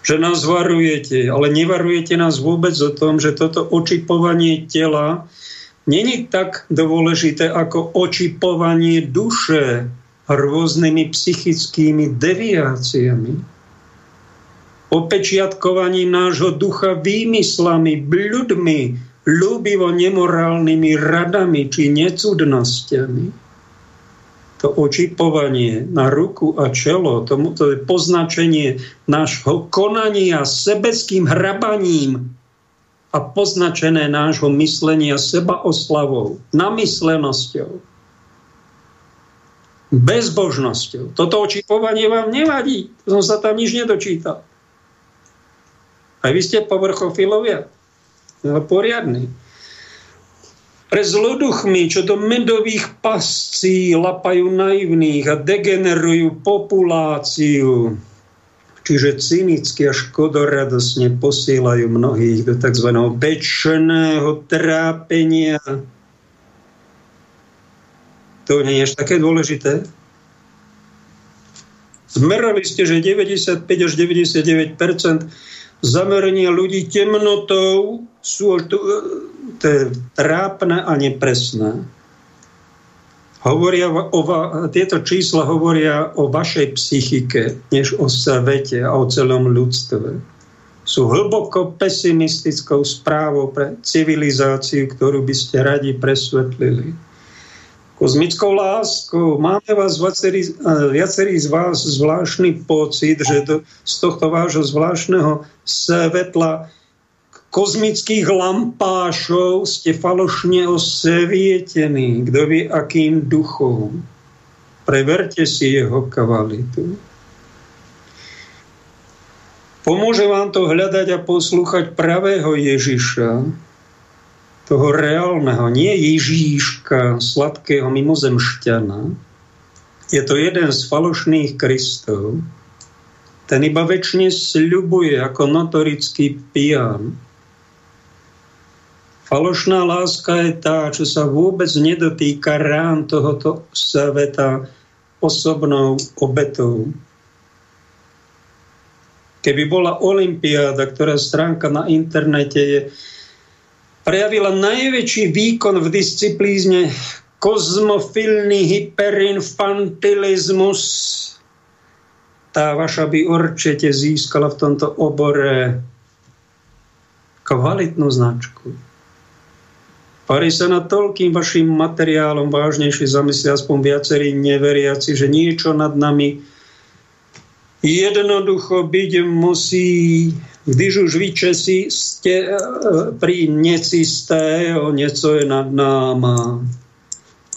že nás varujete, ale nevarujete nás vôbec o tom, že toto očipovanie tela není tak dôležité ako očipovanie duše rôznymi psychickými deviáciami. Opečiatkovaním nášho ducha výmyslami, bľudmi, ľúbivo nemorálnymi radami či necudnosťami. To očipovanie na ruku a čelo, to, to je poznačenie nášho konania sebeckým hrabaním a poznačené nášho myslenia seba oslavou, namyslenosťou, bezbožnosťou. Toto očipovanie vám nevadí, som sa tam nič nedočítal. A vy ste povrchofilovia, ale poriadný pre zloduchmi, čo do medových pascí lapajú naivných a degenerujú populáciu. Čiže cynicky a škodoradosne posielajú mnohých do tzv. väčšného trápenia. To nie je až také dôležité. Zmerali ste, že 95 až 99 zamerania ľudí temnotou sú trápne a nepresné. Hovoria o, tieto čísla hovoria o vašej psychike, než o svete a o celom ľudstve. Sú hlboko pesimistickou správou pre civilizáciu, ktorú by ste radi presvetlili. Kozmickou láskou máme vás viacerí, viacerí z vás zvláštny pocit, že do, z tohto vášho zvláštneho svetla kozmických lampášov ste falošne osvietení, kto vie akým duchom. Preverte si jeho kvalitu. Pomôže vám to hľadať a poslúchať pravého Ježiša, toho reálneho, nie Ježíška, sladkého mimozemšťana. Je to jeden z falošných Kristov. Ten iba väčšine sľubuje ako notorický pijan Falošná láska je tá, čo sa vôbec nedotýka rán tohoto sveta osobnou obetou. Keby bola Olympiáda, ktorá stránka na internete je, prejavila najväčší výkon v disciplíne kozmofilný hyperinfantilizmus, tá vaša by určite získala v tomto obore kvalitnú značku. Pari sa nad toľkým vašim materiálom vážnejšie zamyslia aspoň viacerí neveriaci, že niečo nad nami jednoducho byť musí, když už vy Česi ste e, pri necisté, o nieco je nad náma.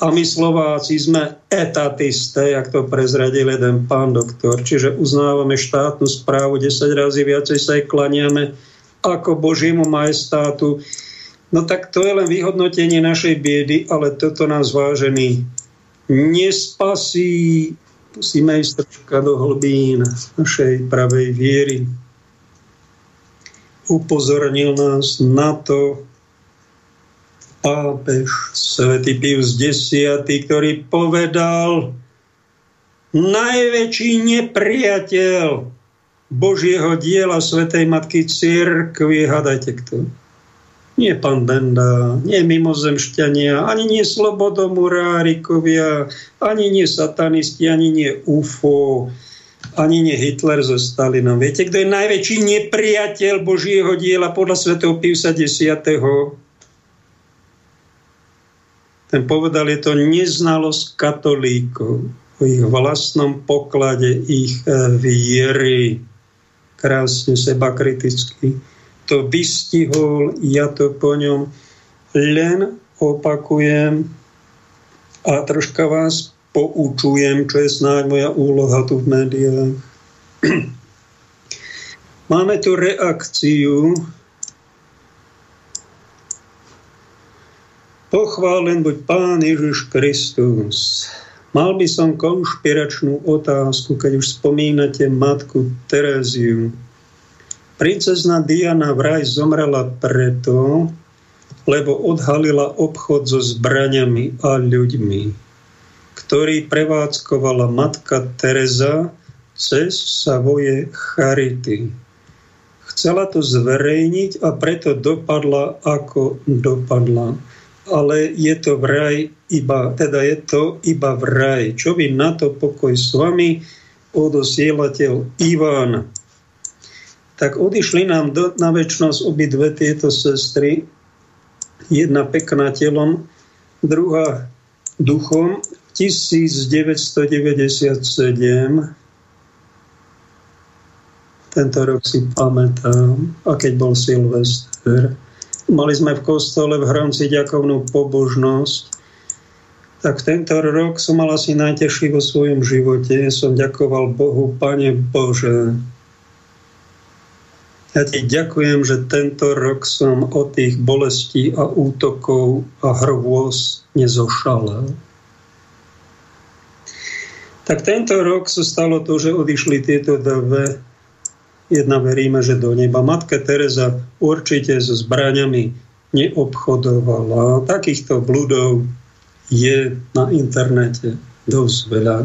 A my Slováci sme etatisté, jak to prezradil jeden pán doktor. Čiže uznávame štátnu správu 10 razy viacej sa aj klaniame ako Božiemu majestátu No tak to je len vyhodnotenie našej biedy, ale toto nás vážený nespasí. Musíme ísť troška do hlbín našej pravej viery. Upozornil nás na to pápež svätý Pius X, ktorý povedal, najväčší nepriateľ Božieho diela Svetej Matky Církvy, hadajte kto? Nie pán Benda, nie mimozemšťania, ani nie slobodomurárikovia, ani nie satanisti, ani nie UFO, ani nie Hitler so Stalinom. Viete, kto je najväčší nepriateľ Božieho diela podľa svätého Piusa X. Ten povedal, je to neznalosť katolíkov o ich vlastnom poklade ich eh, viery. Krásne seba kriticky to vystihol, ja to po ňom len opakujem a troška vás poučujem, čo je snáď moja úloha tu v médiách. Máme tu reakciu. Pochválen buď Pán Ježiš Kristus. Mal by som konšpiračnú otázku, keď už spomínate matku Tereziu. Princezna Diana vraj zomrela preto, lebo odhalila obchod so zbraniami a ľuďmi, ktorý prevádzkovala matka Teresa cez svoje charity. Chcela to zverejniť a preto dopadla, ako dopadla. Ale je to vraj iba, teda je to iba vraj. Čo by na to pokoj s vami, odosielateľ Ivan tak odišli nám do, na väčšnosť obidve tieto sestry. Jedna pekná telom, druhá duchom. 1997 tento rok si pamätám, a keď bol Silvester, mali sme v kostole v Hronci ďakovnú pobožnosť, tak tento rok som mal asi najtežší vo svojom živote. Som ďakoval Bohu, Pane Bože, ja ti ďakujem, že tento rok som od tých bolestí a útokov a hrôz nezošalel. Tak tento rok sa stalo to, že odišli tieto dve. Jedna veríme, že do neba. Matka Teresa určite so zbraňami neobchodovala. Takýchto bludov je na internete dosť veľa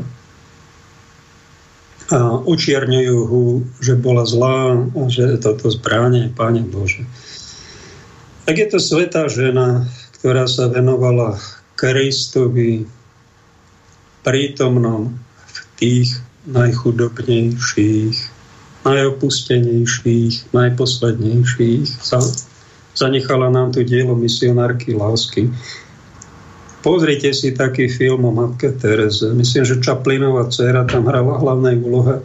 a učierňujú ho, že bola zlá a že toto zbráne, Páne Bože. Tak je to svetá žena, ktorá sa venovala Kristovi prítomnom v tých najchudobnejších, najopustenejších, najposlednejších. Zanechala nám tu dielo misionárky lásky. Pozrite si taký film o matke Tereze. Myslím, že Čaplinová dcera tam hrala hlavnej úlohe.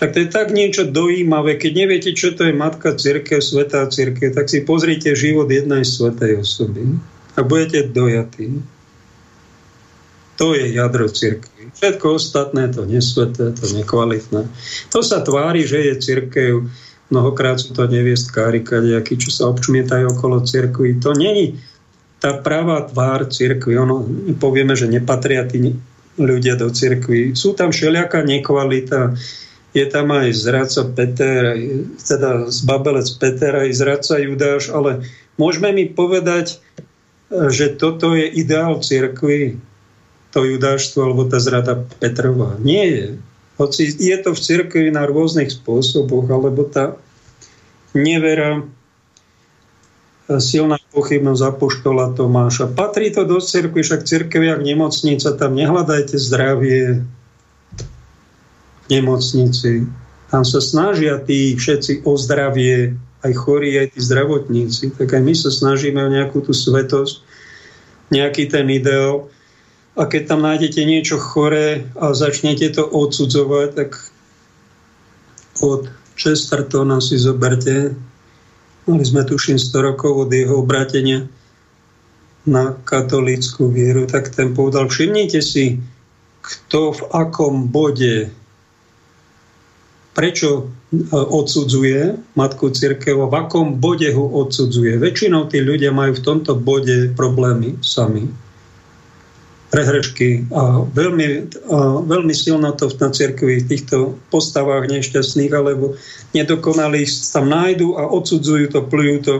Však to je tak niečo dojímavé. Keď neviete, čo to je matka církev, svetá církev, tak si pozrite život jednej svetej osoby a budete dojatí. To je jadro církvy. Všetko ostatné, to nesveté, to nekvalitné. To sa tvári, že je církev. Mnohokrát sú to neviestkári, kadejakí, čo sa občmietajú okolo církvy. To není tá pravá tvár cirkvi, ono, povieme, že nepatria tí ľudia do cirkvi. Sú tam všelijaká nekvalita, je tam aj zradca Peter, teda zbabelec Peter, aj zradca Judáš, ale môžeme mi povedať, že toto je ideál cirkvi, to judáštvo alebo tá zrada Petrova. Nie je. Hoci je to v cirkvi na rôznych spôsoboch, alebo tá nevera silná pochybnosť apoštola Tomáša. Patrí to do cirkvi, však cirkev jak nemocnica, tam nehľadajte zdravie v nemocnici. Tam sa snažia tí všetci o zdravie, aj chorí, aj tí zdravotníci. Tak aj my sa snažíme o nejakú tú svetosť, nejaký ten ideál. A keď tam nájdete niečo choré a začnete to odsudzovať, tak od Chestertona si zoberte Mali sme tuším 100 rokov od jeho obratenia na katolícku vieru, tak ten povedal, všimnite si, kto v akom bode prečo e, odsudzuje Matku Církev, v akom bode ho odsudzuje. Väčšinou tí ľudia majú v tomto bode problémy sami prehrešky a veľmi, a veľmi silno to na cirkvi v týchto postavách nešťastných alebo nedokonalých tam nájdu a odsudzujú to, plujú to.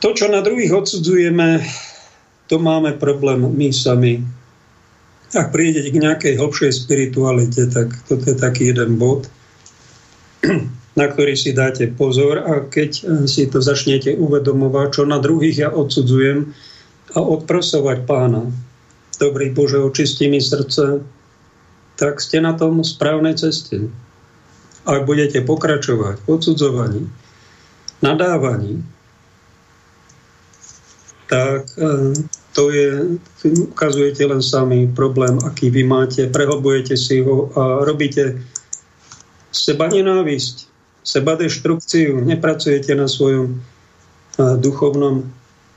To, čo na druhých odsudzujeme, to máme problém my sami. Ak prídete k nejakej hlbšej spiritualite, tak toto je taký jeden bod, na ktorý si dáte pozor a keď si to začnete uvedomovať, čo na druhých ja odsudzujem a odprosovať pána, dobrý Bože, očistí mi srdce, tak ste na tom správnej ceste. Ak budete pokračovať v odsudzovaní, nadávaní, tak e, to je, ukazujete len sami problém, aký vy máte, prehlbujete si ho a robíte seba nenávisť, seba deštrukciu, nepracujete na svojom e, duchovnom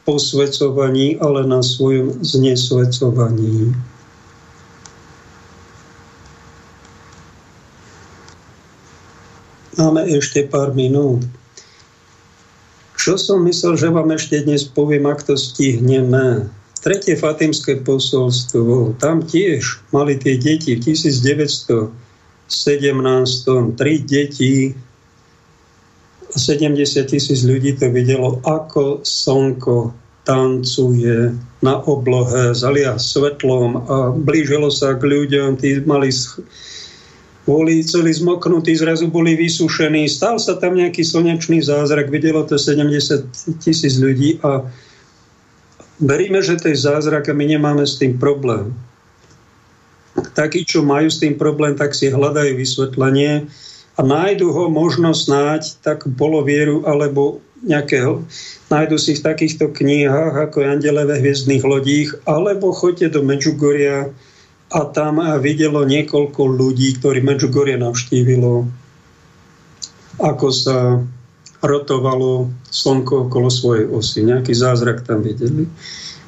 posvecovaní, ale na svojom znesvecovaní. Máme ešte pár minút. Čo som myslel, že vám ešte dnes poviem, ak to stihneme. Tretie Fatimské posolstvo, tam tiež mali tie deti v 1917, tri deti 70 tisíc ľudí to videlo, ako slnko tancuje na oblohe, zalia svetlom a blížilo sa k ľuďom, tí mali boli celí zmoknutí, zrazu boli vysušení. Stal sa tam nejaký slnečný zázrak, videlo to 70 tisíc ľudí a veríme, že to je zázrak a my nemáme s tým problém. Takí, čo majú s tým problém, tak si hľadajú vysvetlenie a nájdu ho možno snáď tak polovieru alebo nejakého, nájdu si v takýchto knihách ako Andele hviezdnych lodích, alebo choďte do Medžugoria, a tam videlo niekoľko ľudí, ktorí Medžugorie navštívilo, ako sa rotovalo slnko okolo svojej osy. Nejaký zázrak tam videli.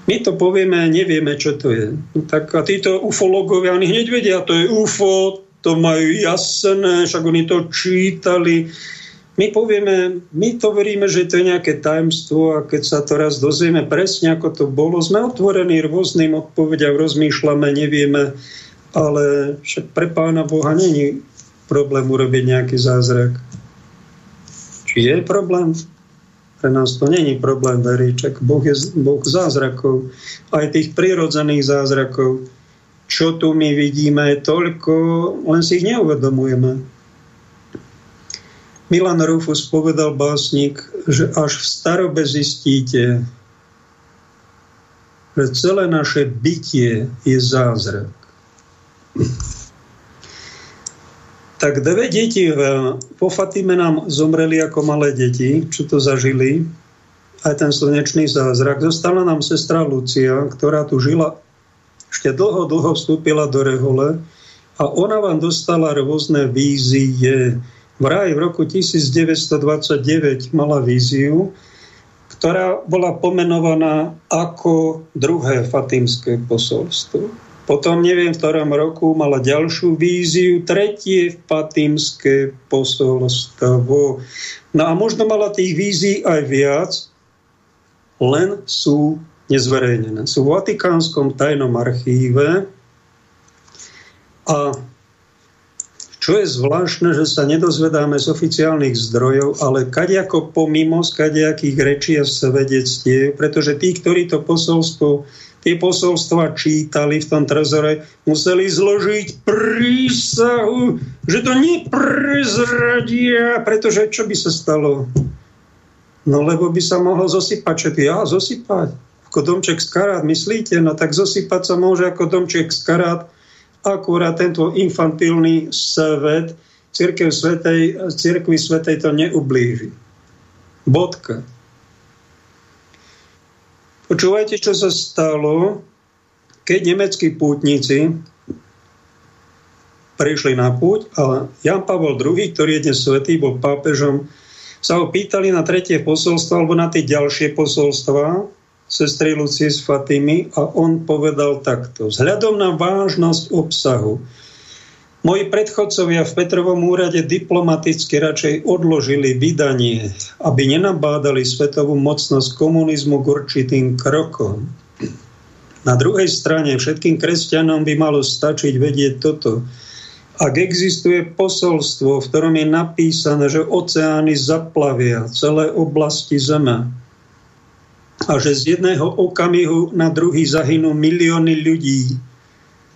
My to povieme, nevieme, čo to je. Tak a títo ufologovia, oni hneď vedia, to je UFO, to majú jasné, však oni to čítali. My povieme, my to veríme, že to je nejaké tajemstvo a keď sa to raz dozvieme presne, ako to bolo, sme otvorení rôznym odpovediam, rozmýšľame, nevieme, ale však pre Pána Boha není problém urobiť nejaký zázrak. Či je problém? Pre nás to není problém veriť, čak Boh je Boh zázrakov, aj tých prirodzených zázrakov. Čo tu my vidíme je toľko, len si ich neuvedomujeme. Milan Rufus povedal básnik, že až v starobe zistíte, že celé naše bytie je zázrak tak dve deti po Fatime nám zomreli ako malé deti, čo to zažili, aj ten slnečný zázrak. Zostala nám sestra Lucia, ktorá tu žila, ešte dlho, dlho vstúpila do Rehole a ona vám dostala rôzne vízie. Vraj v roku 1929 mala víziu, ktorá bola pomenovaná ako druhé fatimské posolstvo potom neviem, v ktorom roku mala ďalšiu víziu, tretie fatimské posolstvo. No a možno mala tých vízií aj viac, len sú nezverejnené. Sú v Vatikánskom tajnom archíve a čo je zvláštne, že sa nedozvedáme z oficiálnych zdrojov, ale kadejako pomimo z kadejakých rečí a svedectiev, pretože tí, ktorí to posolstvo tie posolstva čítali v tom trezore, museli zložiť prísahu, že to neprezradia, pretože čo by sa stalo? No lebo by sa mohol zosypať, čo ja zosypať, ako domček z karát, myslíte? No tak zosypať sa môže ako domček z karát, akurát tento infantilný svet, církev svetej, církvi svetej to neublíži. Bodka. Počúvajte, čo sa stalo, keď nemeckí pútnici prišli na púť a Jan Pavel II, ktorý je dnes svetý, bol pápežom, sa ho pýtali na tretie posolstvo alebo na tie ďalšie posolstva sestry Lucie z Fatimy a on povedal takto. Vzhľadom na vážnosť obsahu Moji predchodcovia v Petrovom úrade diplomaticky radšej odložili vydanie, aby nenabádali svetovú mocnosť komunizmu k určitým krokom. Na druhej strane všetkým kresťanom by malo stačiť vedieť toto. Ak existuje posolstvo, v ktorom je napísané, že oceány zaplavia celé oblasti Zeme a že z jedného okamihu na druhý zahynú milióny ľudí,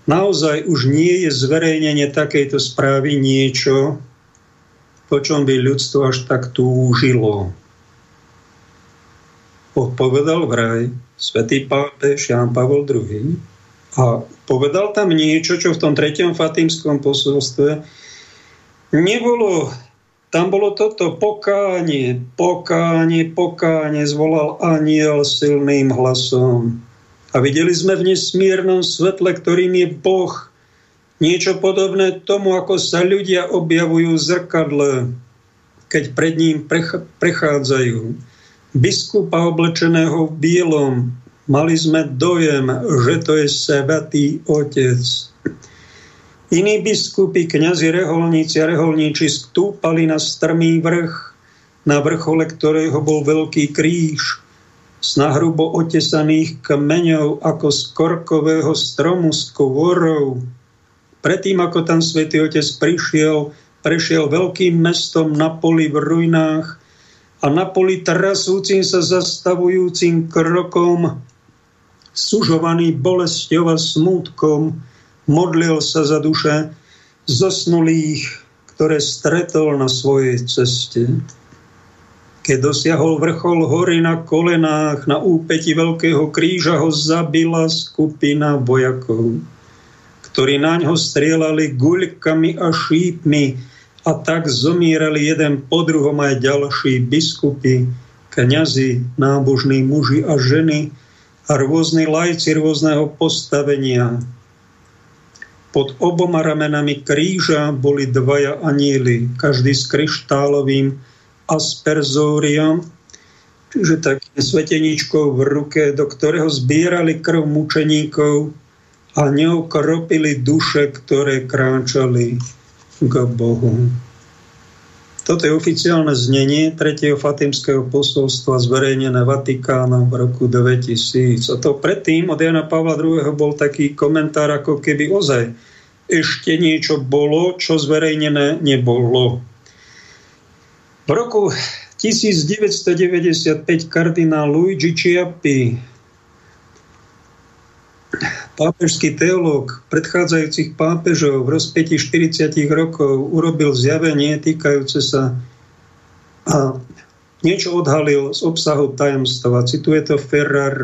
naozaj už nie je zverejnenie takejto správy niečo, po čom by ľudstvo až tak túžilo. Odpovedal vraj svätý pápež Ján Pavol II a povedal tam niečo, čo v tom treťom fatímskom posolstve nebolo tam bolo toto pokánie, pokánie, pokánie, zvolal aniel silným hlasom. A videli sme v nesmiernom svetle, ktorým je Boh, niečo podobné tomu, ako sa ľudia objavujú v zrkadle, keď pred ním prechádzajú. Biskupa oblečeného v bielom, mali sme dojem, že to je svetý otec. Iní biskupy, kňazi, reholníci a reholníči stúpali na strmý vrch, na vrchole ktorého bol veľký kríž – z nahrubo otesaných kmeňov ako z korkového stromu z kôrov. Predtým, ako tam svätý Otec prišiel, prešiel veľkým mestom na poli v ruinách a na poli trasúcim sa zastavujúcim krokom, sužovaný bolesťou a smútkom, modlil sa za duše zosnulých, ktoré stretol na svojej ceste. Keď dosiahol vrchol hory na kolenách, na úpeti veľkého kríža ho zabila skupina vojakov, ktorí na ňo strieľali guľkami a šípmi a tak zomírali jeden po druhom aj ďalší biskupy, kňazi, nábožní muži a ženy a rôzni lajci rôzneho postavenia. Pod oboma ramenami kríža boli dvaja aníly, každý s kryštálovým asperzóriom, čiže takým sveteničkou v ruke, do ktorého zbierali krv mučeníkov a ňou kropili duše, ktoré kráčali k Bohu. Toto je oficiálne znenie 3. Fatimského posolstva zverejnené Vatikánom v roku 2000. A to predtým od Jana Pavla II. bol taký komentár, ako keby ozaj ešte niečo bolo, čo zverejnené nebolo. V roku 1995 kardinál Luigi Ciappi pápežský teológ predchádzajúcich pápežov v rozpeti 40 rokov urobil zjavenie týkajúce sa a niečo odhalil z obsahu tajemstva. Cituje to Ferrar.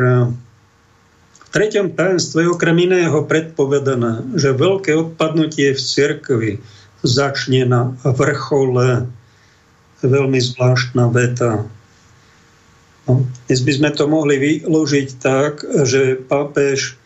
V treťom tajemstve je okrem iného predpovedané, že veľké odpadnutie v cirkvi začne na vrchole. Veľmi zvláštna veta. No, dnes by sme to mohli vyložiť tak, že pápež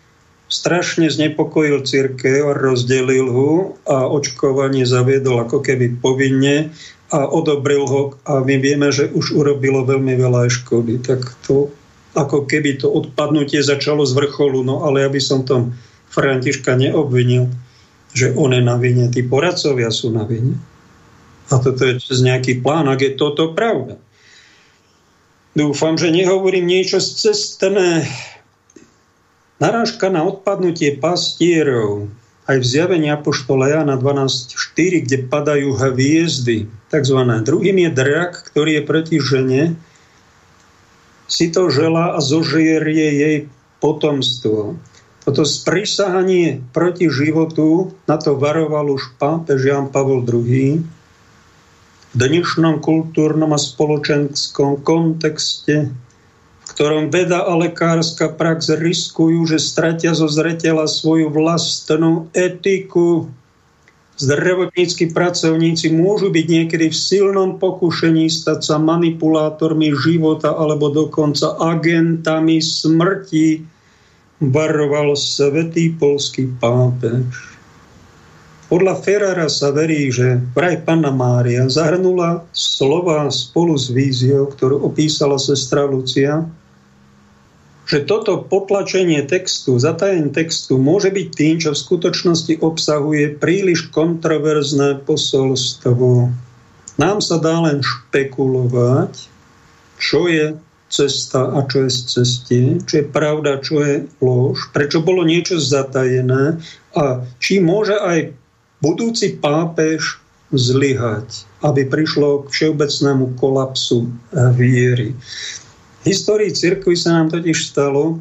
strašne znepokojil církev, rozdelil ho a očkovanie zaviedol ako keby povinne a odobril ho a my vieme, že už urobilo veľmi veľa škody. Tak to ako keby to odpadnutie začalo z vrcholu, no ale aby som tom Františka neobvinil, že on je na vine, tí poradcovia sú na vine. A toto je cez nejaký plán, ak je toto pravda. Dúfam, že nehovorím niečo cestné, Narážka na odpadnutie pastierov aj v zjavení Apoštola Jana 12.4, kde padajú hviezdy, takzvané. Druhým je drak, ktorý je proti žene, si to žela a zožierie jej potomstvo. Toto sprísahanie proti životu, na to varoval už pápež Jan Pavol II. V dnešnom kultúrnom a spoločenskom kontexte ktorom veda a lekárska prax riskujú, že stratia zo zretela svoju vlastnú etiku. Zdravotníckí pracovníci môžu byť niekedy v silnom pokušení stať sa manipulátormi života alebo dokonca agentami smrti, varoval svetý polský pápež. Podľa Ferrara sa verí, že vraj Panna Mária zahrnula slova spolu s víziou, ktorú opísala sestra Lucia, že toto potlačenie textu, zatajenie textu môže byť tým, čo v skutočnosti obsahuje príliš kontroverzné posolstvo. Nám sa dá len špekulovať, čo je cesta a čo je z cesty, čo je pravda, čo je lož, prečo bolo niečo zatajené a či môže aj budúci pápež zlyhať, aby prišlo k všeobecnému kolapsu viery histórii cirkvi sa nám totiž stalo,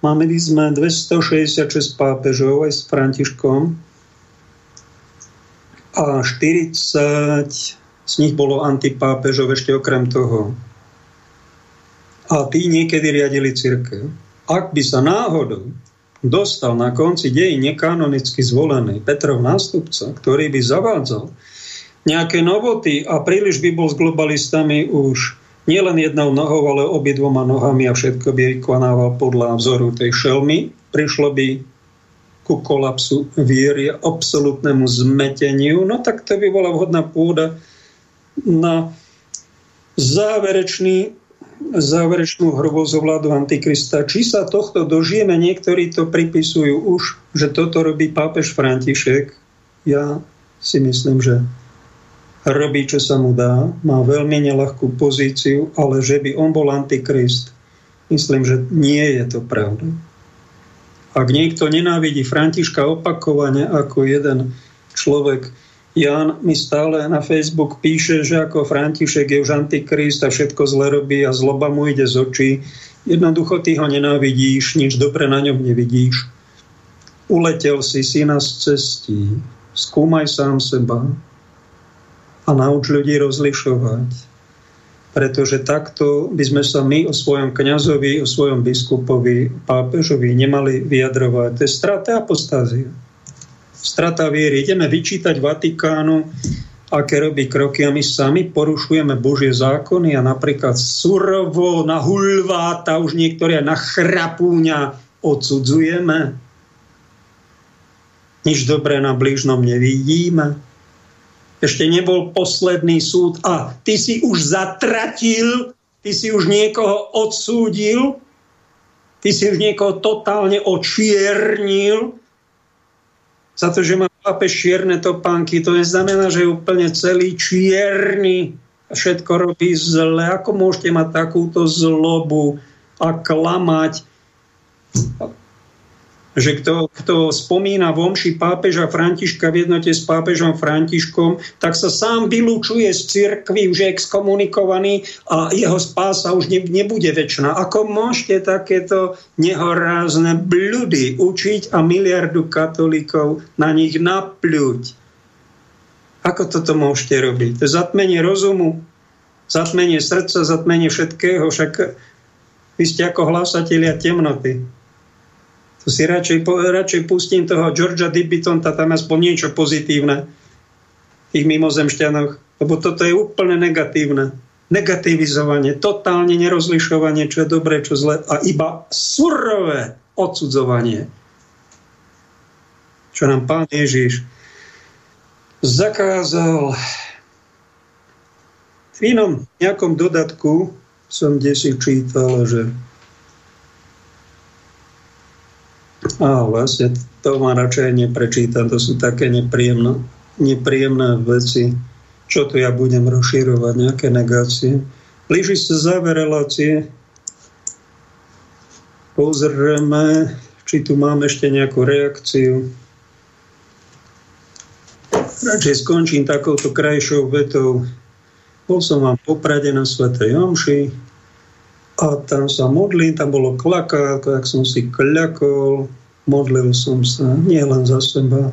máme sme 266 pápežov aj s Františkom a 40 z nich bolo antipápežov ešte okrem toho. A tí niekedy riadili církev. Ak by sa náhodou dostal na konci dejí nekanonicky zvolený Petrov nástupca, ktorý by zavádzal nejaké novoty a príliš by bol s globalistami už nielen jednou nohou, ale obidvoma nohami a všetko by vykonával podľa vzoru tej šelmy. Prišlo by ku kolapsu viery, absolútnemu zmeteniu, no tak to by bola vhodná pôda na záverečný, záverečnú hrobozovládu Antikrista. Či sa tohto dožijeme, niektorí to pripisujú už, že toto robí pápež František. Ja si myslím, že robí, čo sa mu dá, má veľmi nelahkú pozíciu, ale že by on bol antikrist, myslím, že nie je to pravda. Ak niekto nenávidí Františka opakovane ako jeden človek, Jan mi stále na Facebook píše, že ako František je už antikrist a všetko zle robí a zloba mu ide z očí. Jednoducho ty ho nenávidíš, nič dobre na ňom nevidíš. Uletel si si na cestí. Skúmaj sám seba, a nauč ľudí rozlišovať. Pretože takto by sme sa my o svojom kňazovi, o svojom biskupovi, pápežovi nemali vyjadrovať. To je strata apostázia. Strata viery. Ideme vyčítať Vatikánu, aké robí kroky a my sami porušujeme Božie zákony a napríklad surovo, na hulváta, už niektoré na chrapúňa odsudzujeme. Nič dobré na blížnom nevidíme. Ešte nebol posledný súd a ty si už zatratil, ty si už niekoho odsúdil, ty si už niekoho totálne očiernil za to, že má pápež čierne topánky. To neznamená, že je úplne celý čierny a všetko robí zle. Ako môžete mať takúto zlobu a klamať? Že kto, kto spomína vomši pápeža Františka v jednote s pápežom Františkom, tak sa sám vylúčuje z cirkvy, už je exkomunikovaný a jeho spása už ne, nebude väčšina. Ako môžete takéto nehorázne bludy učiť a miliardu katolíkov na nich napľuť? Ako toto môžete robiť? To je zatmenie rozumu, zatmenie srdca, zatmenie všetkého. Však vy ste ako hlásatelia temnoty. Si radšej, radšej pustím toho Georgia Dibitonta, tam aspoň niečo pozitívne v tých mimozemšťanoch, lebo toto je úplne negatívne. Negativizovanie, totálne nerozlišovanie, čo je dobré, čo zlé a iba surové odsudzovanie. Čo nám pán Ježiš zakázal v inom nejakom dodatku som si čítal, že A vlastne to ma radšej neprečítam, to sú také nepríjemné, nepríjemné veci, čo tu ja budem rozširovať, nejaké negácie. Blíži sa záver relácie. Pozrieme, či tu mám ešte nejakú reakciu. Radšej skončím takouto krajšou vetou. Bol som vám poprade na Svetej Omši, a tam sa modlím, tam bolo klakátko, tak som si kľakol, modlil som sa nielen za seba,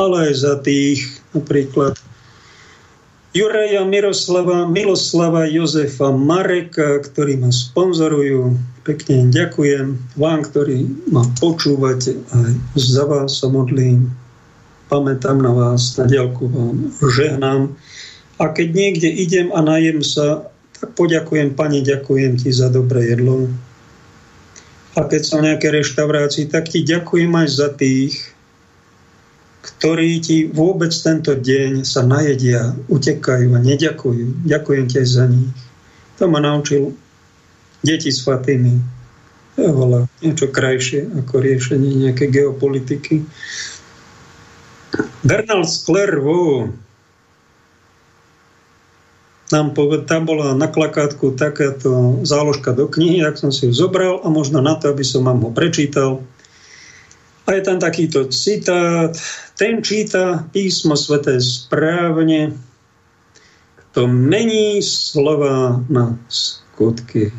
ale aj za tých, napríklad Juraja Miroslava, Miloslava Jozefa Mareka, ktorí ma sponzorujú. Pekne ďakujem vám, ktorí ma počúvate. Aj za vás sa modlím. Pamätám na vás, na ďalku vám žehnám. A keď niekde idem a najem sa, tak poďakujem, pani, ďakujem ti za dobré jedlo. A keď som v nejakej reštaurácii, tak ti ďakujem aj za tých, ktorí ti vôbec tento deň sa najedia, utekajú a neďakujú. Ďakujem ti aj za nich. To ma naučil deti s Fatými. To je veľa niečo krajšie ako riešenie nejakej geopolitiky. Bernard Sklervo, nám poved, tam bola na klakátku takáto záložka do knihy, ak som si ju zobral a možno na to, aby som vám ho prečítal. A je tam takýto citát. Ten číta písmo sveté správne, kto mení slova na skutky.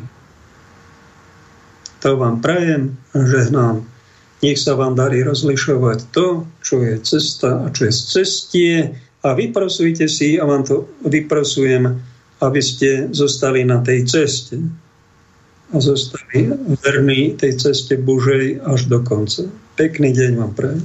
To vám prajem a žehnám. Nech sa vám darí rozlišovať to, čo je cesta a čo je z cestie, a vyprosujte si, a vám to vyprosujem, aby ste zostali na tej ceste a zostali verní tej ceste Božej až do konca. Pekný deň vám prajem.